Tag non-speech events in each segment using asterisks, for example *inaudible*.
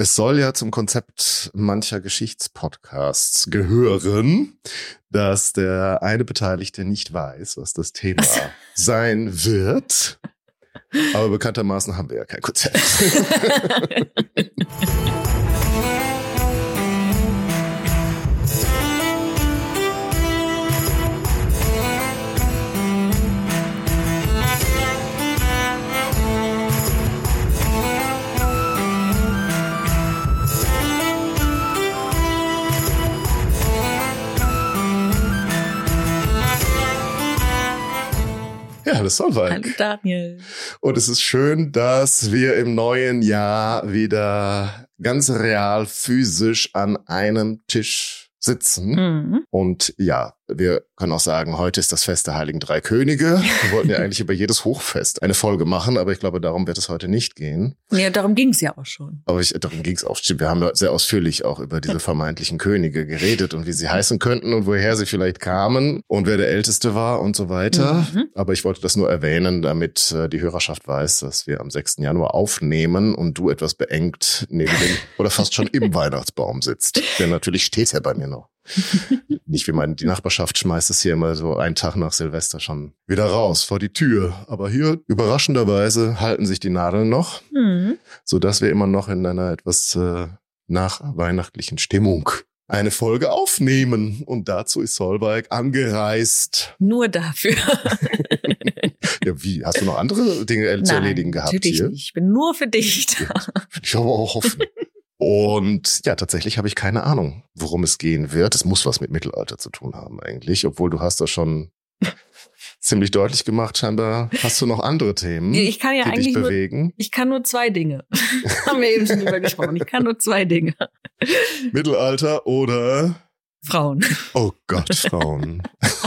Es soll ja zum Konzept mancher Geschichtspodcasts gehören, dass der eine Beteiligte nicht weiß, was das Thema *laughs* sein wird. Aber bekanntermaßen haben wir ja kein Konzept. *laughs* hallo Solveig. Hallo Daniel. Und es ist schön, dass wir im neuen Jahr wieder ganz real physisch an einem Tisch sitzen. Mhm. Und ja, wir können auch sagen, heute ist das Fest der Heiligen Drei Könige. Wir wollten ja *laughs* eigentlich über jedes Hochfest eine Folge machen, aber ich glaube, darum wird es heute nicht gehen. Ja, darum ging es ja auch schon. Aber ich, darum ging es auch. Wir haben ja sehr ausführlich auch über diese vermeintlichen Könige geredet und wie sie heißen könnten und woher sie vielleicht kamen und wer der Älteste war und so weiter. Mhm. Aber ich wollte das nur erwähnen, damit äh, die Hörerschaft weiß, dass wir am 6. Januar aufnehmen und du etwas beengt neben dem *laughs* oder fast schon im Weihnachtsbaum sitzt. Der natürlich steht ja bei mir noch. *laughs* Nicht wie meine, die Nachbarschaft schmeißt es hier immer so einen Tag nach Silvester schon wieder raus vor die Tür. Aber hier überraschenderweise halten sich die Nadeln noch, Mhm. so dass wir immer noch in einer etwas äh, nachweihnachtlichen Stimmung eine Folge aufnehmen. Und dazu ist Solveig angereist. Nur dafür. *laughs* Ja, wie? Hast du noch andere Dinge zu Nein, erledigen gehabt natürlich hier? Nicht. Ich bin nur für dich da. Will ich aber auch hoffen. Und ja, tatsächlich habe ich keine Ahnung, worum es gehen wird. Es muss was mit Mittelalter zu tun haben eigentlich, obwohl du hast das schon *laughs* ziemlich deutlich gemacht. Scheinbar hast du noch andere Themen, ich kann ja die dich eigentlich nur, bewegen. ich kann nur zwei Dinge. *laughs* Haben wir eben schon drüber gesprochen. Ich kann nur zwei Dinge. Mittelalter oder Frauen. oh Gott, Frauen. *laughs*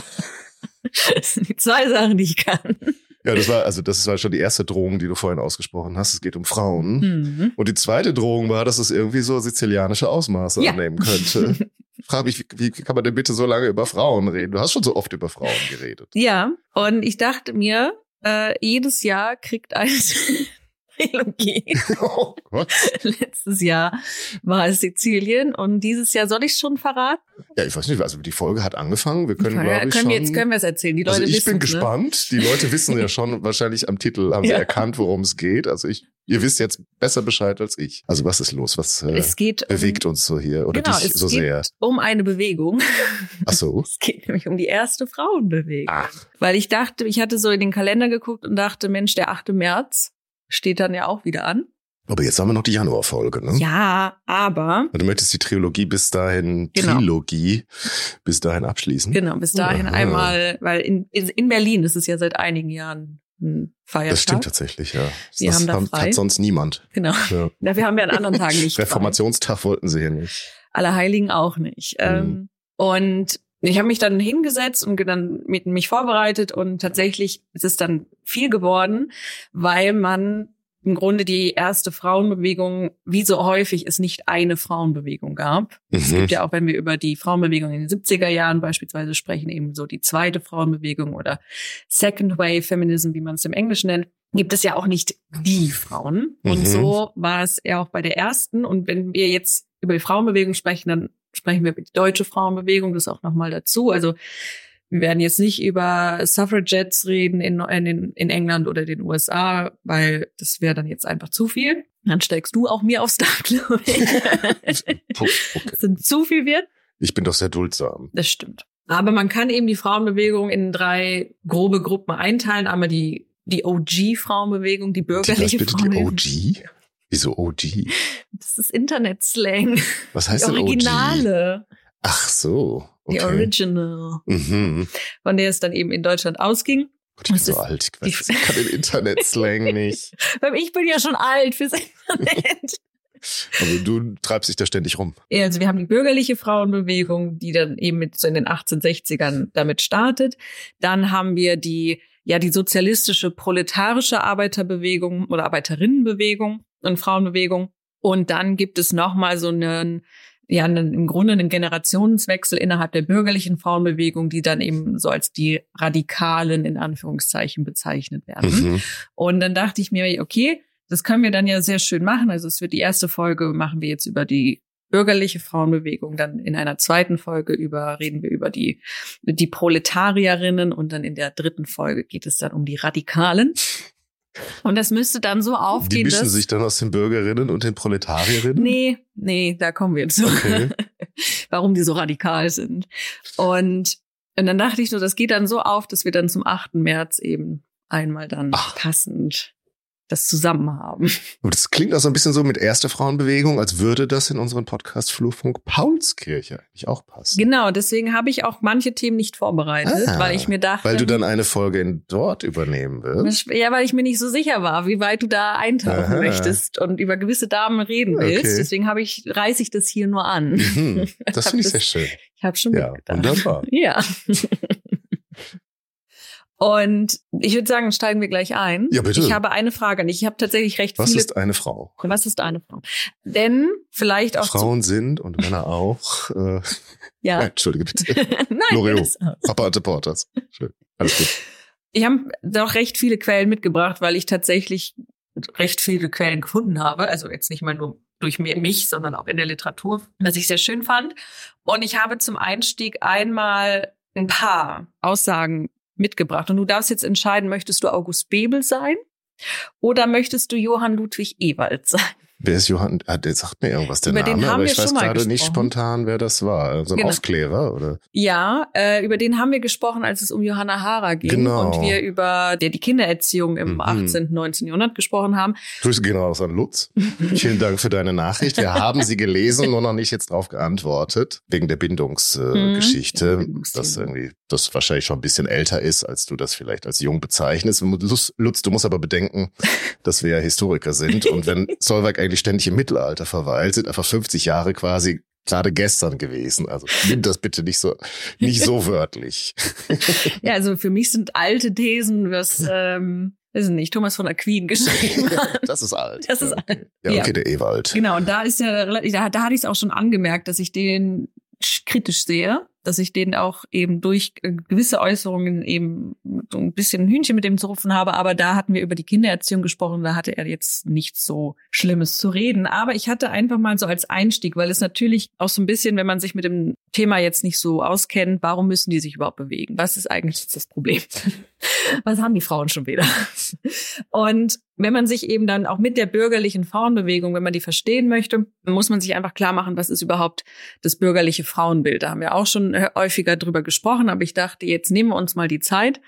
Das sind die zwei Sachen, die ich kann. Ja, das war also das war schon die erste Drohung, die du vorhin ausgesprochen hast. Es geht um Frauen. Mhm. Und die zweite Drohung war, dass es irgendwie so sizilianische Ausmaße Ja. annehmen könnte. *laughs* Frag mich, wie, wie kann man denn bitte so lange über Frauen reden? Du hast schon so oft über Frauen geredet. Ja, und ich dachte mir, äh, jedes Jahr kriegt eine Trilogie. *laughs* Oh Gott. Letztes Jahr war es Sizilien und dieses Jahr soll ich schon verraten? Ja, ich weiß nicht, also die Folge hat angefangen. Wir können, glaube ich, können schon, wir jetzt können wir es erzählen. Die Leute also ich wissen, bin ne? gespannt. Die Leute wissen ja *laughs* schon, wahrscheinlich am Titel haben sie Ja. erkannt, worum es geht. Also ich, ihr wisst jetzt besser Bescheid als ich. Also was ist los? Was äh, Es geht um, bewegt uns so hier oder genau, dich es so geht sehr? um eine Bewegung. *laughs* Ach so. Es geht nämlich um die erste Frauenbewegung. Ach, Weil ich dachte, ich hatte so in den Kalender geguckt und dachte, Mensch, der 8. März steht dann ja auch wieder an. aber jetzt haben wir noch die Januarfolge, ne? Ja, aber Du möchtest die Trilogie bis dahin, Genau. Trilogie bis dahin abschließen? genau, bis dahin Aha. einmal, weil in, in Berlin ist es ja seit einigen Jahren ein Feiertag. Das stimmt tatsächlich, ja. Sie das haben da frei. hat sonst niemand. Genau. Ja. *laughs* Dafür haben wir an anderen Tagen nicht frei. Reformationstag wollten sie hier nicht. Allerheiligen auch nicht. Mhm. Ähm, und ich habe mich dann hingesetzt und dann mit mich vorbereitet und tatsächlich ist es dann viel geworden, weil man im Grunde die erste Frauenbewegung, wie so häufig es nicht eine Frauenbewegung gab. Es Mhm. gibt ja auch, wenn wir über die Frauenbewegung in den 70er Jahren beispielsweise sprechen, eben so die zweite Frauenbewegung oder Second Wave Feminism, wie man es im Englischen nennt, gibt es ja auch nicht die Frauen. Und Mhm. so war es ja auch bei der ersten. Und wenn wir jetzt über die Frauenbewegung sprechen, dann sprechen wir über die deutsche Frauenbewegung, das auch nochmal dazu. Also wir werden jetzt nicht über Suffragettes reden in, in, in England oder den USA, weil das wäre dann jetzt einfach zu viel. Dann steigst du auch mir aufs Dach, *laughs* glaube ich. *laughs* Puh, okay. Das sind zu viel wird. Ich bin doch sehr duldsam. Das stimmt. Aber man kann eben die Frauenbewegung in drei grobe Gruppen einteilen. Einmal die, die OG-Frauenbewegung, die Die, bürgerliche die Frauenbewegung. OG? Wieso OG? Das ist Internet-Slang. Was Die heißt denn OG? Originale. Ach so. Okay. Die Original. Mhm. Von der es dann eben in Deutschland ausging. Gott, ich bin so alt. Ich, weiß, ich kann den *laughs* Internet-Slang nicht. Ich bin ja schon alt fürs Internet. Aber du treibst dich da ständig rum. Ja, Also wir haben die bürgerliche Frauenbewegung, die dann eben mit so in den 1860ern damit startet. Dann haben wir die, ja, die sozialistische proletarische Arbeiterbewegung oder Arbeiterinnenbewegung und Frauenbewegung. Und dann gibt es nochmal so einen, ja, einen, im Grunde einen Generationswechsel innerhalb der bürgerlichen Frauenbewegung, die dann eben so als die Radikalen in Anführungszeichen bezeichnet werden. Mhm. Und dann dachte ich mir, okay, das können wir dann ja sehr schön machen. Also es wird die erste Folge machen wir jetzt über die bürgerliche Frauenbewegung, dann in einer zweiten Folge über reden wir über die die Proletarierinnen und dann in der dritten Folge geht es dann um die Radikalen. Und das müsste dann so aufgehen. Die mischen sich dann aus den Bürgerinnen und den Proletarierinnen? Nee, nee, da kommen wir zu. Okay. *laughs* Warum die so radikal sind. Und, und dann dachte ich nur, das geht dann so auf, dass wir dann zum 8. März eben einmal dann Ach. passend das zusammen haben. Aber das klingt auch so ein bisschen so mit erste Frauenbewegung, als würde das in unseren Podcast Flurfunk Paulskirche eigentlich auch passen. Genau, deswegen habe ich auch manche Themen nicht vorbereitet, Ah, weil ich mir dachte, Weil du dann eine Folge in dort übernehmen wirst. ja, weil ich mir nicht so sicher war, wie weit du da eintauchen Aha. möchtest und über gewisse Damen reden willst. Okay. Deswegen habe ich reiße ich das hier nur an. Mhm, *laughs* das finde ich sehr schön. Ich habe schon Ja, wunderbar. *laughs* Ja. *laughs* Und ich würde sagen, steigen wir gleich ein. Ja, bitte. Ich habe eine Frage. und Ich habe tatsächlich recht Was viele. ist eine Frau? was ist eine Frau? Denn vielleicht auch Frauen sind und Männer auch. Äh, *laughs* zu, Nein, ja. Entschuldige bitte. *laughs* Nein, *laughs* auch. Papa und Porters. Schön. Alles gut. Ich habe doch recht viele Quellen mitgebracht, weil ich tatsächlich recht viele Quellen gefunden habe. Also jetzt nicht mal nur durch mich, sondern auch in der Literatur, was ich sehr schön fand. Und ich habe zum Einstieg einmal ein paar Aussagen mitgebracht. Und du darfst jetzt entscheiden, möchtest du August Bebel sein oder möchtest du Johann Ludwig Ewald sein? Wer ist Johann? Ah, der sagt mir irgendwas, der Über den Name, haben aber wir ich weiß gerade nicht gesprochen. spontan, wer das war. So ein Genau. Aufklärer, oder? Ja, äh, über den haben wir gesprochen, als es um Johanna Hara ging Genau. und wir über der die Kindererziehung im Mhm. 18., 19. Jahrhundert gesprochen haben. Grüße gehen raus an Lutz. *laughs* Vielen Dank für deine Nachricht. Wir haben sie gelesen, nur noch nicht jetzt drauf geantwortet. Wegen der Bindungsgeschichte, Mhm. äh, Bindungsthema. dass irgendwie, das wahrscheinlich schon ein bisschen älter ist, als du das vielleicht als jung bezeichnest. Lutz, du musst aber bedenken, *laughs* dass wir ja Historiker sind. Und wenn *laughs* Solveig eigentlich ständig im Mittelalter verweilt, sind einfach 50 Jahre quasi gerade gestern gewesen. Also nimm das bitte nicht so, nicht so *laughs* wörtlich. Ja, also für mich sind alte Thesen, was, ähm, weiß ich nicht, Thomas von Aquin geschrieben hat. Das ist alt. Das ist alt. Ja, okay, Ja. der Ewald. Genau, und da ist ja, relativ- da, da hatte ich es auch schon angemerkt, dass ich den sch- kritisch sehe, dass ich den auch eben durch äh, gewisse Äußerungen eben so ein bisschen ein Hühnchen mit dem zu rufen habe, aber da hatten wir über die Kindererziehung gesprochen, da hatte er jetzt nichts so Schlimmes zu reden. Aber ich hatte einfach mal so als Einstieg, weil es natürlich auch so ein bisschen, wenn man sich mit dem Thema jetzt nicht so auskennt, warum müssen die sich überhaupt bewegen? Was ist eigentlich das Problem? *laughs* Was haben die Frauen schon wieder? Und wenn man sich eben dann auch mit der bürgerlichen Frauenbewegung, wenn man die verstehen möchte, muss man sich einfach klar machen, was ist überhaupt das bürgerliche Frauenbild. Da haben wir auch schon äh, häufiger drüber gesprochen, aber ich dachte, jetzt nehmen wir uns mal die Zeit,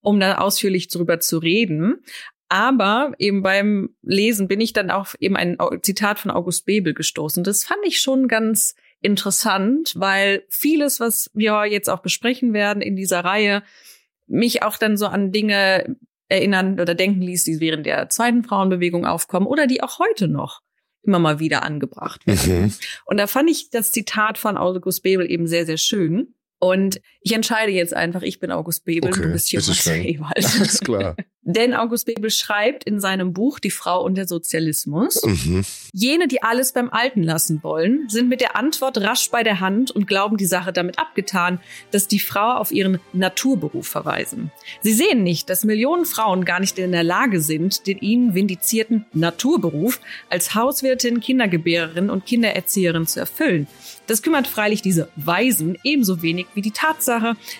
um da ausführlich drüber zu reden. Aber eben beim Lesen bin ich dann auf eben ein Zitat von August Bebel gestoßen. Das fand ich schon ganz interessant, weil vieles, was wir jetzt auch besprechen werden in dieser Reihe, mich auch dann so an Dinge erinnern oder denken ließ, die während der zweiten Frauenbewegung aufkommen oder die auch heute noch immer mal wieder angebracht werden. Mhm. Und da fand ich das Zitat von August Bebel eben sehr, sehr schön. Und ich entscheide jetzt einfach, ich bin August Bebel, Okay, du bist hier bitteschön. Ewald. *laughs* Alles klar. *laughs* Denn August Bebel schreibt in seinem Buch Die Frau und der Sozialismus, Mhm. Jene, die alles beim Alten lassen wollen, sind mit der Antwort rasch bei der Hand und glauben die Sache damit abgetan, dass die Frau auf ihren Naturberuf verweisen. Sie sehen nicht, dass Millionen Frauen gar nicht in der Lage sind, den ihnen vindizierten Naturberuf als Hauswirtin, Kindergebärerin und Kindererzieherin zu erfüllen. Das kümmert freilich diese Weisen ebenso wenig wie die Tatsache,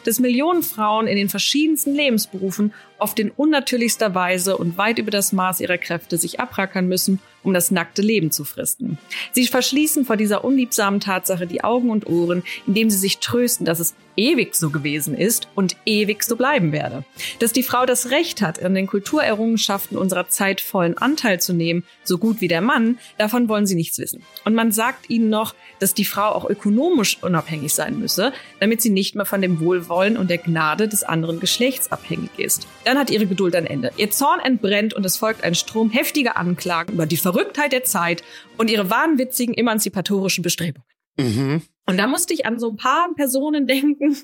dass Millionen Frauen in den verschiedensten Lebensberufen oft in unnatürlichster Weise und weit über das Maß ihrer Kräfte sich abrackern müssen, um das nackte Leben zu fristen. Sie verschließen vor dieser unliebsamen Tatsache die Augen und Ohren, indem sie sich trösten, dass es ewig so gewesen ist und ewig so bleiben werde. Dass die Frau das Recht hat, an den Kulturerrungenschaften unserer Zeit vollen Anteil zu nehmen, so gut wie der Mann, davon wollen sie nichts wissen. Und man sagt ihnen noch, dass die Frau auch ökonomisch unabhängig sein müsse, damit sie nicht mehr von dem Wohlwollen und der Gnade des anderen Geschlechts abhängig ist. Dann hat ihre Geduld ein Ende. Ihr Zorn entbrennt und es folgt ein Strom heftiger Anklagen über die Verrücktheit der Zeit und ihre wahnwitzigen emanzipatorischen Bestrebungen. Mhm. Und da musste ich an so ein paar Personen *laughs* denken,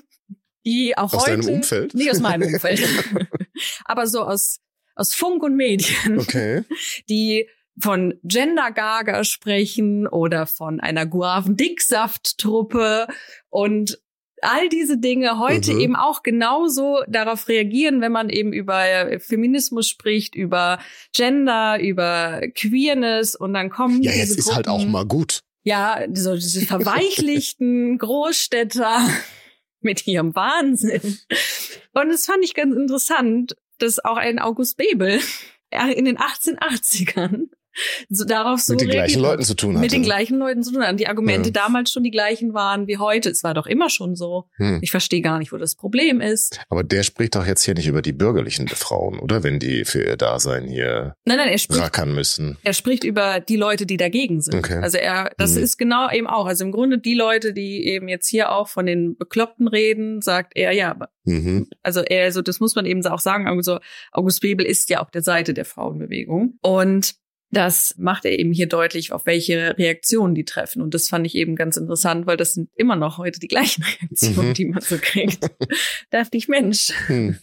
die auch Aus heute deinem Umfeld? nicht aus meinem Umfeld, *laughs* aber so aus aus Funk und Medien, Okay. die von Gender Gaga sprechen oder von einer Guaven Dicksaft Truppe und all diese Dinge heute Mhm. eben auch genauso darauf reagieren, wenn man eben über Feminismus spricht, über Gender, über Queerness und dann kommen Ja, jetzt ist halt auch Gruppen- mal gut. Ja, so diese *laughs* verweichlichten Großstädter *laughs* mit ihrem Wahnsinn. Und das fand ich ganz interessant, dass auch ein August Bebel in den 1880ern so darauf so mit den gleichen. Leuten zu tun hatte. Mit den gleichen Leuten zu tun haben. Die Argumente Ja. damals schon die gleichen waren wie heute. Es war doch immer schon so. Hm. Ich verstehe gar nicht, wo das Problem ist. Aber der spricht doch jetzt hier nicht über die bürgerlichen Frauen, oder? Wenn die für ihr Dasein hier Nein, nein, er spricht rackern müssen. er spricht über die Leute, die dagegen sind. Okay. Also er, das Mhm. ist genau eben auch. Also im Grunde die Leute, die eben jetzt hier auch von den Bekloppten reden, sagt er, ja, aber Mhm. also er, also das muss man eben auch sagen. Also August Bebel ist ja auf der Seite der Frauenbewegung und das macht er eben hier deutlich, auf welche Reaktionen die treffen. Und das fand ich eben ganz interessant, weil das sind immer noch heute die gleichen *laughs* Reaktionen, Mhm. die man so kriegt. *laughs* dachte ich, Mensch, Hm.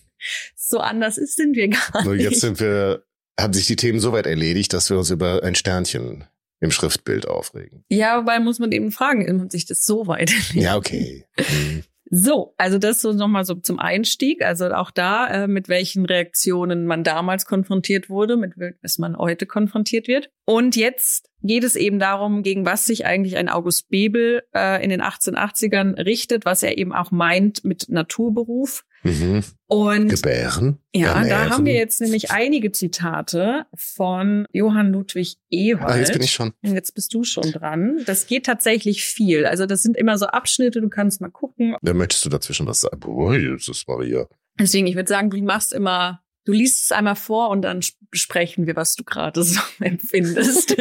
so anders ist, sind wir gar Nur nicht. jetzt sind wir, haben sich die Themen so weit erledigt, dass wir uns über ein Sternchen im Schriftbild aufregen. ja, wobei muss man eben fragen, ob sich das so weit Ja, okay. Hm. So, also das so nochmal so zum Einstieg. Also auch da, äh, mit welchen Reaktionen man damals konfrontiert wurde, mit was man heute konfrontiert wird. Und jetzt geht es eben darum, gegen was sich eigentlich ein August Bebel äh, in den 1880ern richtet, was er eben auch meint mit Naturberuf. Mhm. Und Gebären. ja, da ernähren. haben wir jetzt nämlich einige Zitate von Johann Ludwig Ewald. Ah, jetzt bin ich schon. Und Jetzt bist du schon dran. Das geht tatsächlich viel. Also das sind immer so Abschnitte, du kannst mal gucken. Da möchtest du dazwischen was sagen. Boah, Jesus Maria. Deswegen, ich würde sagen, du machst immer, du liest es einmal vor und dann sp- besprechen wir, was du gerade so *laughs* empfindest.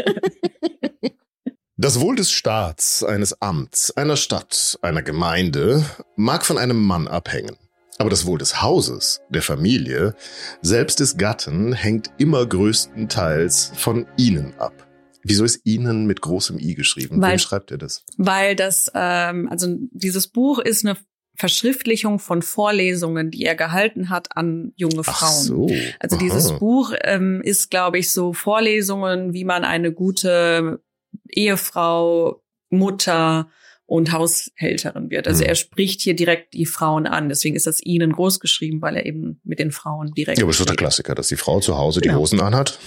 Das Wohl des Staats, eines Amts, einer Stadt, einer Gemeinde mag von einem Mann abhängen. Aber das Wohl des Hauses, der Familie, selbst des Gatten, hängt immer größtenteils von ihnen ab. Wieso ist ihnen mit großem I geschrieben? Weil- Wem schreibt er das? Weil das, ähm, also dieses Buch ist eine Verschriftlichung von Vorlesungen, die er gehalten hat an junge Frauen. Ach so. Also Aha. dieses Buch ähm, ist, glaube ich, so Vorlesungen, wie man eine gute Ehefrau, Mutter und Haushälterin wird. Also Hm. er spricht hier direkt die Frauen an. Deswegen ist das ihnen groß geschrieben, weil er eben mit den Frauen direkt. Ja, aber das ist der. Klassiker, dass die Frau zu Hause die Genau. Hosen anhat.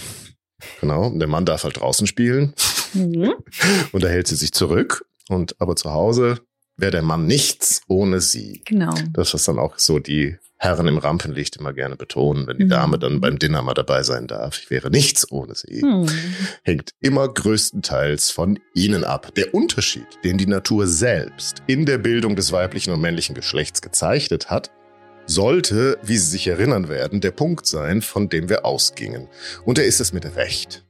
Genau. Und der Mann darf halt draußen spielen. Mhm. *laughs* Und da hält sie sich zurück. Und aber zu Hause wäre der Mann nichts ohne sie. Genau. Das, was dann auch so die Herren im Rampenlicht immer gerne betonen, wenn die Mhm. Dame dann beim Dinner mal dabei sein darf. Ich wäre nichts ohne sie. Hm. Hängt immer größtenteils von ihnen ab. Der Unterschied, den die Natur selbst in der Bildung des weiblichen und männlichen Geschlechts gezeichnet hat, sollte, wie Sie sich erinnern werden, der Punkt sein, von dem wir ausgingen. Und er ist es mit Recht.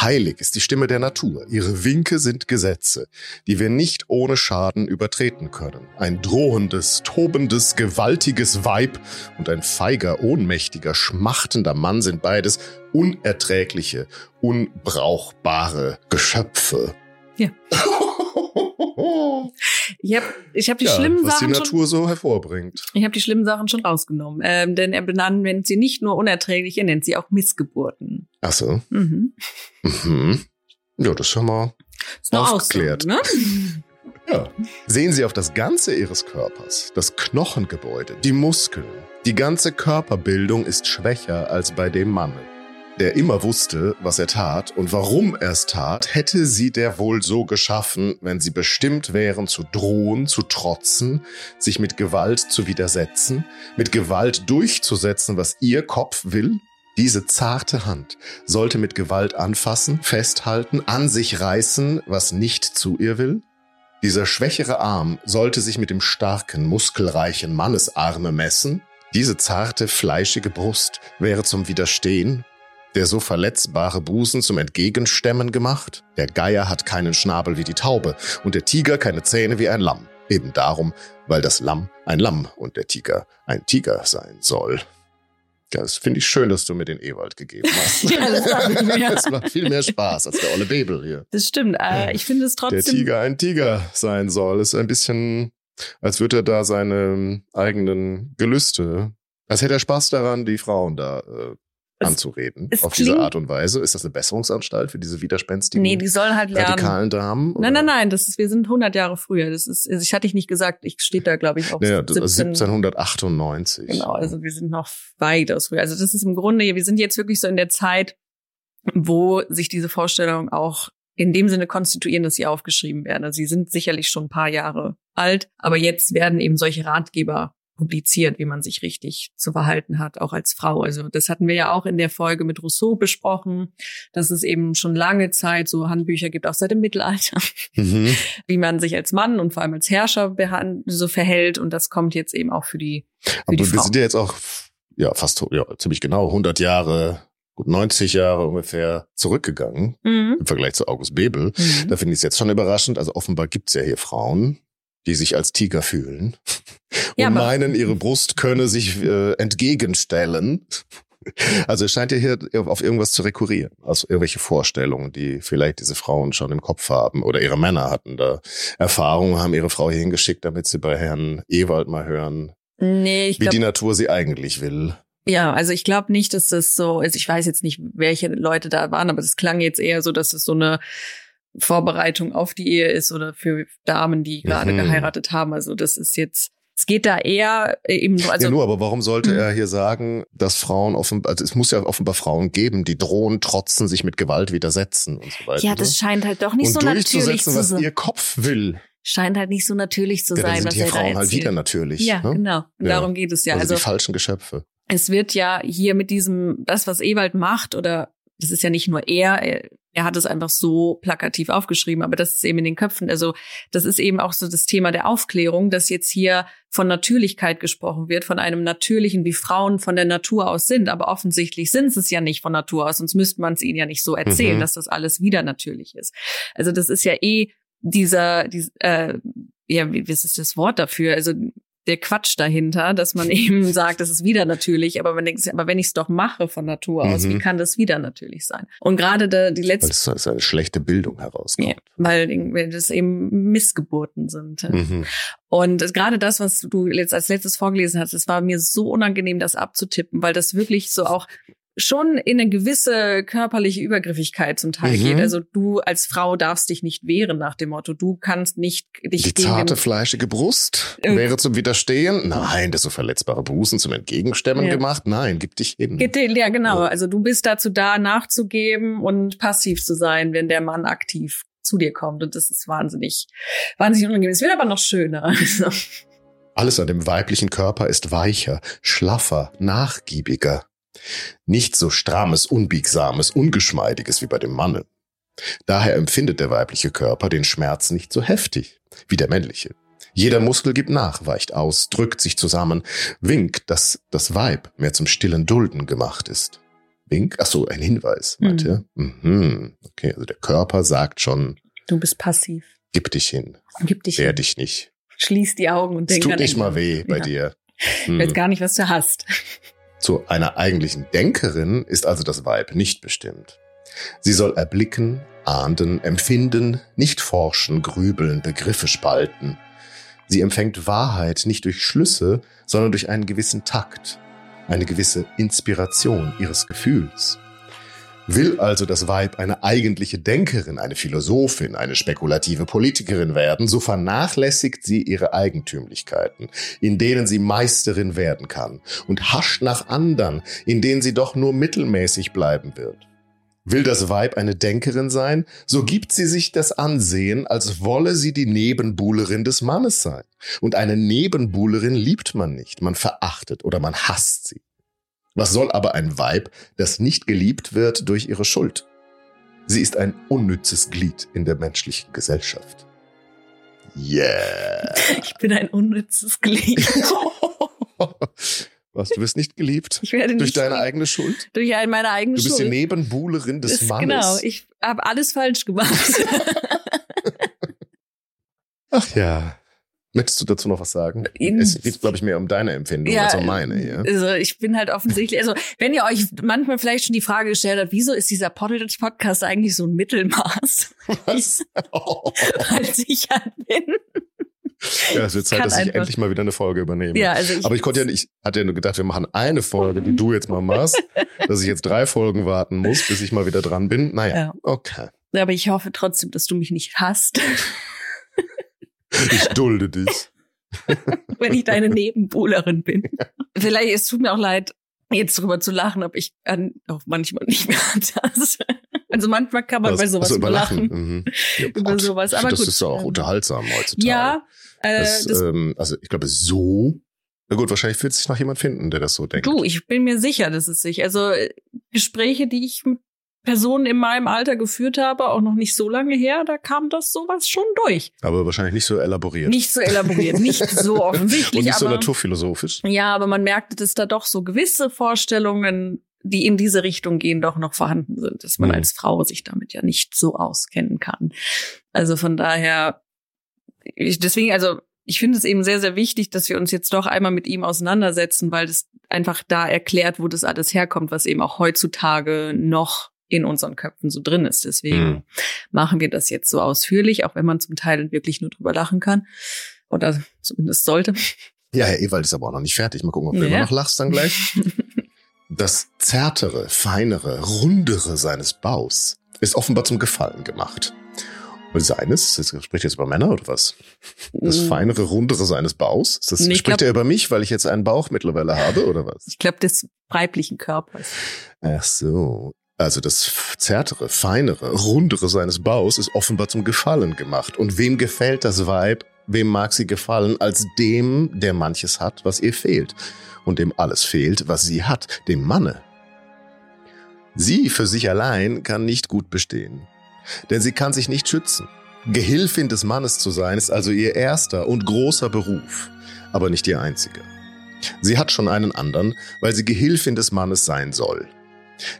Heilig ist die Stimme der Natur. Ihre Winke sind Gesetze, die wir nicht ohne Schaden übertreten können. Ein drohendes, tobendes, gewaltiges Weib und ein feiger, ohnmächtiger, schmachtender Mann sind beides unerträgliche, unbrauchbare Geschöpfe. Ja. *laughs* *laughs* Ich habe ich hab die ja, schlimmen was die Sachen schon Natur so hervorbringt. Ich habe die schlimmen Sachen schon rausgenommen. Ähm, denn er benannt, nennt sie nicht nur unerträglich, er nennt sie auch Missgeburten. Ach so. Mhm. Mhm. Ja, das ist schon mal Ist Aufgeklärt. Ne? *laughs* Ja. Sehen Sie auf das Ganze Ihres Körpers, das Knochengebäude, die Muskeln. Die ganze Körperbildung ist schwächer als bei dem Manne. Der immer wusste, was er tat und warum er es tat, hätte sie der wohl so geschaffen, wenn sie bestimmt wären zu drohen, zu trotzen, sich mit Gewalt zu widersetzen, mit Gewalt durchzusetzen, was ihr Kopf will? Diese zarte Hand sollte mit Gewalt anfassen, festhalten, an sich reißen, was nicht zu ihr will? Dieser schwächere Arm sollte sich mit dem starken, muskelreichen Mannesarme messen. Diese zarte, fleischige Brust wäre zum Widerstehen. Der so verletzbare Busen zum Entgegenstemmen gemacht. Der Geier hat keinen Schnabel wie die Taube und der Tiger keine Zähne wie ein Lamm. Eben darum, weil das Lamm ein Lamm und der Tiger ein Tiger sein soll. Ja, das finde ich schön, dass du mir den Ewald gegeben *laughs* hast. Ja, das. Das macht viel mehr Spaß als der Olle Bebel hier Das stimmt. Äh, ich finde es der trotzdem. Tiger ein Tiger sein soll. Ist ein bisschen, als würde er da seine eigenen Gelüste, als hätte er Spaß daran, die Frauen da äh, anzureden es auf diese Art und Weise. Ist das eine Besserungsanstalt für diese widerspenstigen, Nee, die sollen halt lernen. radikalen Damen? Nein, nein, oder? nein, das ist, wir sind 100 Jahre früher. Das ist, also ich hatte ich nicht gesagt, ich steht da, glaube ich, auch Naja, das- 17, 1798. Genau, also wir sind noch weitaus früher. Also das ist im Grunde, wir sind jetzt wirklich so in der Zeit, wo sich diese Vorstellungen auch in dem Sinne konstituieren, dass sie aufgeschrieben werden. Also sie sind sicherlich schon ein paar Jahre alt, aber jetzt werden eben solche Ratgeber publiziert, wie man sich richtig zu verhalten hat, auch als Frau. Also das hatten wir ja auch in der Folge mit Rousseau besprochen, dass es eben schon lange Zeit so Handbücher gibt, auch seit dem Mittelalter, Mhm. *laughs* wie man sich als Mann und vor allem als Herrscher so verhält. Und das kommt jetzt eben auch für die, für Aber die wir Frau. sind ja jetzt auch ja fast ja, ziemlich genau 100 Jahre, gut 90 Jahre ungefähr zurückgegangen Mhm. im Vergleich zu August Bebel. Mhm. Da finde ich es jetzt schon überraschend. Also offenbar gibt es ja hier Frauen, die sich als Tiger fühlen Ja, und meinen, ihre Brust könne sich äh, entgegenstellen. Also es scheint ja hier auf irgendwas zu rekurrieren, also irgendwelche Vorstellungen, die vielleicht diese Frauen schon im Kopf haben oder ihre Männer hatten da Erfahrungen, haben ihre Frau hier hingeschickt, damit sie bei Herrn Ewald mal hören, Nee, wie die glaube, Natur sie eigentlich will. ja, also ich glaube nicht, dass das so ist. Ich weiß jetzt nicht, welche Leute da waren, aber das klang jetzt eher so, dass es so eine Vorbereitung auf die Ehe ist oder für Damen, die gerade Mhm. geheiratet haben. Also das ist jetzt, es geht da eher eben so, also ja, nur, aber warum sollte Mhm. er hier sagen, dass Frauen offenbar, also es muss ja offenbar Frauen geben, die drohen, trotzen, sich mit Gewalt widersetzen und so weiter. ja, das scheint halt doch nicht und so natürlich zu was sein. ihr Kopf will. Scheint halt nicht so natürlich zu Ja, dann sein, sind was hier er da Frauen halt erzählt. wieder natürlich. Ja, ne? genau. Und Ja. darum geht es ja. also, Also, die falschen Geschöpfe. es wird ja hier mit diesem, das, was Ewald macht, oder das ist ja nicht nur er, er, hat es einfach so plakativ aufgeschrieben, aber das ist eben in den Köpfen. Also das ist eben auch so das Thema der Aufklärung, dass jetzt hier von Natürlichkeit gesprochen wird, von einem Natürlichen, wie Frauen von der Natur aus sind. Aber offensichtlich sind sie es ja nicht von Natur aus, sonst müsste man es ihnen ja nicht so erzählen, Mhm. dass das alles wieder natürlich ist. Also das ist ja eh dieser, dies, äh, ja, wie, was ist das Wort dafür? Also der Quatsch dahinter, dass man *laughs* eben sagt, das ist wieder natürlich, aber man denkt, aber wenn ich es doch mache von Natur aus, Mhm. wie kann das wieder natürlich sein? Und gerade da, die Weil letzte, es ist eine schlechte Bildung herauskommt. ja, weil das eben Missgeburten sind. Mhm. Und gerade das, was du jetzt als letztes vorgelesen hast, es war mir so unangenehm, das abzutippen, weil das wirklich so auch schon in eine gewisse körperliche Übergriffigkeit zum Teil Mhm. geht. Also du als Frau darfst dich nicht wehren nach dem Motto, du kannst nicht dich Die zarte, fleischige Brust Äh. wäre zum Widerstehen? Nein, das so verletzbare Busen zum Entgegenstemmen Ja. gemacht? Nein, gib dich hin. Ja, genau. Ja. Also du bist dazu da, nachzugeben und passiv zu sein, wenn der Mann aktiv zu dir kommt. Und das ist wahnsinnig, wahnsinnig unangenehm. Es wird aber noch schöner. *laughs* Also, Alles an dem weiblichen Körper ist weicher, schlaffer, nachgiebiger. Nicht so strammes, unbiegsames, ungeschmeidiges wie bei dem Manne. Daher empfindet der weibliche Körper den Schmerz nicht so heftig wie der männliche. Jeder Muskel gibt nach, weicht aus, drückt sich zusammen, winkt, dass das Weib mehr zum stillen Dulden gemacht ist. Wink? Ach so, ein Hinweis, meint Mhm. ihr? Mhm. Okay, also der Körper sagt schon, du bist passiv. gib dich hin, Gib dich, wehr hin. dich nicht. schließ die Augen und Es denk tut an nicht mal weh bei Ja. dir. Ich Hm. weiß gar nicht, was du hast. Zu einer eigentlichen Denkerin ist also das Weib nicht bestimmt. Sie soll erblicken, ahnden, empfinden, nicht forschen, grübeln, Begriffe spalten. Sie empfängt Wahrheit nicht durch Schlüsse, sondern durch einen gewissen Takt, eine gewisse Inspiration ihres Gefühls. Will also das Weib eine eigentliche Denkerin, eine Philosophin, eine spekulative Politikerin werden, so vernachlässigt sie ihre Eigentümlichkeiten, in denen sie Meisterin werden kann, und hascht nach andern, in denen sie doch nur mittelmäßig bleiben wird. Will das Weib eine Denkerin sein, so gibt sie sich das Ansehen, als wolle sie die Nebenbuhlerin des Mannes sein. Und eine Nebenbuhlerin liebt man nicht, man verachtet oder man hasst sie. Was soll aber ein Weib, das nicht geliebt wird durch ihre Schuld? Sie ist ein unnützes Glied in der menschlichen Gesellschaft. Yeah. *laughs* Ich bin ein unnützes Glied. *laughs* Was, du wirst nicht geliebt? Ich werde Durch nicht deine eigene Schuld? durch ein- meine eigene Du bist die Schuld. Nebenbuhlerin des Das- Mannes. Genau, ich habe alles falsch gemacht. *laughs* Ach ja. Möchtest du dazu noch was sagen? In- es geht, glaube ich, mehr um deine Empfindung als um meine. Ja? Also ich bin halt offensichtlich, also wenn ihr euch manchmal vielleicht schon die Frage gestellt habt, wieso ist dieser Podcast eigentlich so ein Mittelmaß, Was? *laughs* Oh. als ich halt bin. Ja, es wird Zeit, dass ich endlich mal wieder eine Folge übernehme. Ja, also ich, Aber ich konnte ja nicht, ich hatte ja nur gedacht, wir machen eine Folge, die du jetzt mal machst, *laughs* dass ich jetzt drei Folgen warten muss, bis ich mal wieder dran bin. Naja, ja. okay. Aber ich hoffe trotzdem, dass du mich nicht hasst. Ich dulde dich. *laughs* Wenn ich deine Nebenbuhlerin bin. *laughs* Vielleicht, es tut mir auch leid, jetzt drüber zu lachen, aber ich kann auch manchmal nicht mehr *laughs* das. Also manchmal kann man also, bei sowas also lachen. Mhm. Ja, über Gott, sowas. Aber das gut. ist auch ähm, unterhaltsam heutzutage. Ja. Äh, das, das, ähm, also ich glaube, so na gut, wahrscheinlich wird sich noch jemand finden, der das so denkt. Du, ich bin mir sicher, dass es sich. Also äh, Gespräche, die ich mit Personen in meinem Alter geführt habe, auch noch nicht so lange her, da kam das sowas schon durch. Aber wahrscheinlich nicht so elaboriert. Nicht so elaboriert, nicht so *laughs* offensichtlich. Und nicht so naturphilosophisch. Ja, aber man merkte, dass da doch so gewisse Vorstellungen, die in diese Richtung gehen, doch noch vorhanden sind, dass man mhm. als Frau sich damit ja nicht so auskennen kann. Also von daher, ich, deswegen, also ich finde es eben sehr, sehr wichtig, dass wir uns jetzt doch einmal mit ihm auseinandersetzen, weil das einfach da erklärt, wo das alles herkommt, was eben auch heutzutage noch in unseren Köpfen so drin ist. Deswegen mhm. machen wir das jetzt so ausführlich, auch wenn man zum Teil wirklich nur drüber lachen kann. Oder zumindest sollte. Ja, Herr Ewald ist aber auch noch nicht fertig. Mal gucken, ob du ja. immer noch lachst dann gleich. *laughs* Das zärtere, feinere, rundere seines Baus ist offenbar zum Gefallen gemacht. Und seines, das spricht jetzt über Männer oder was? Das mm. feinere, rundere seines Baus? Das nee, spricht er über mich, weil ich jetzt einen Bauch mittlerweile habe oder was? Ich glaube, des weiblichen Körpers. Ach so. Also das zärtere, feinere, rundere seines Baus ist offenbar zum Gefallen gemacht. Und wem gefällt das Weib? Wem mag sie gefallen als dem, der manches hat, was ihr fehlt? Und dem alles fehlt, was sie hat, dem Manne. Sie für sich allein kann nicht gut bestehen. Denn sie kann sich nicht schützen. Gehilfin des Mannes zu sein, ist also ihr erster und großer Beruf, aber nicht ihr einziger. Sie hat schon einen anderen, weil sie Gehilfin des Mannes sein soll.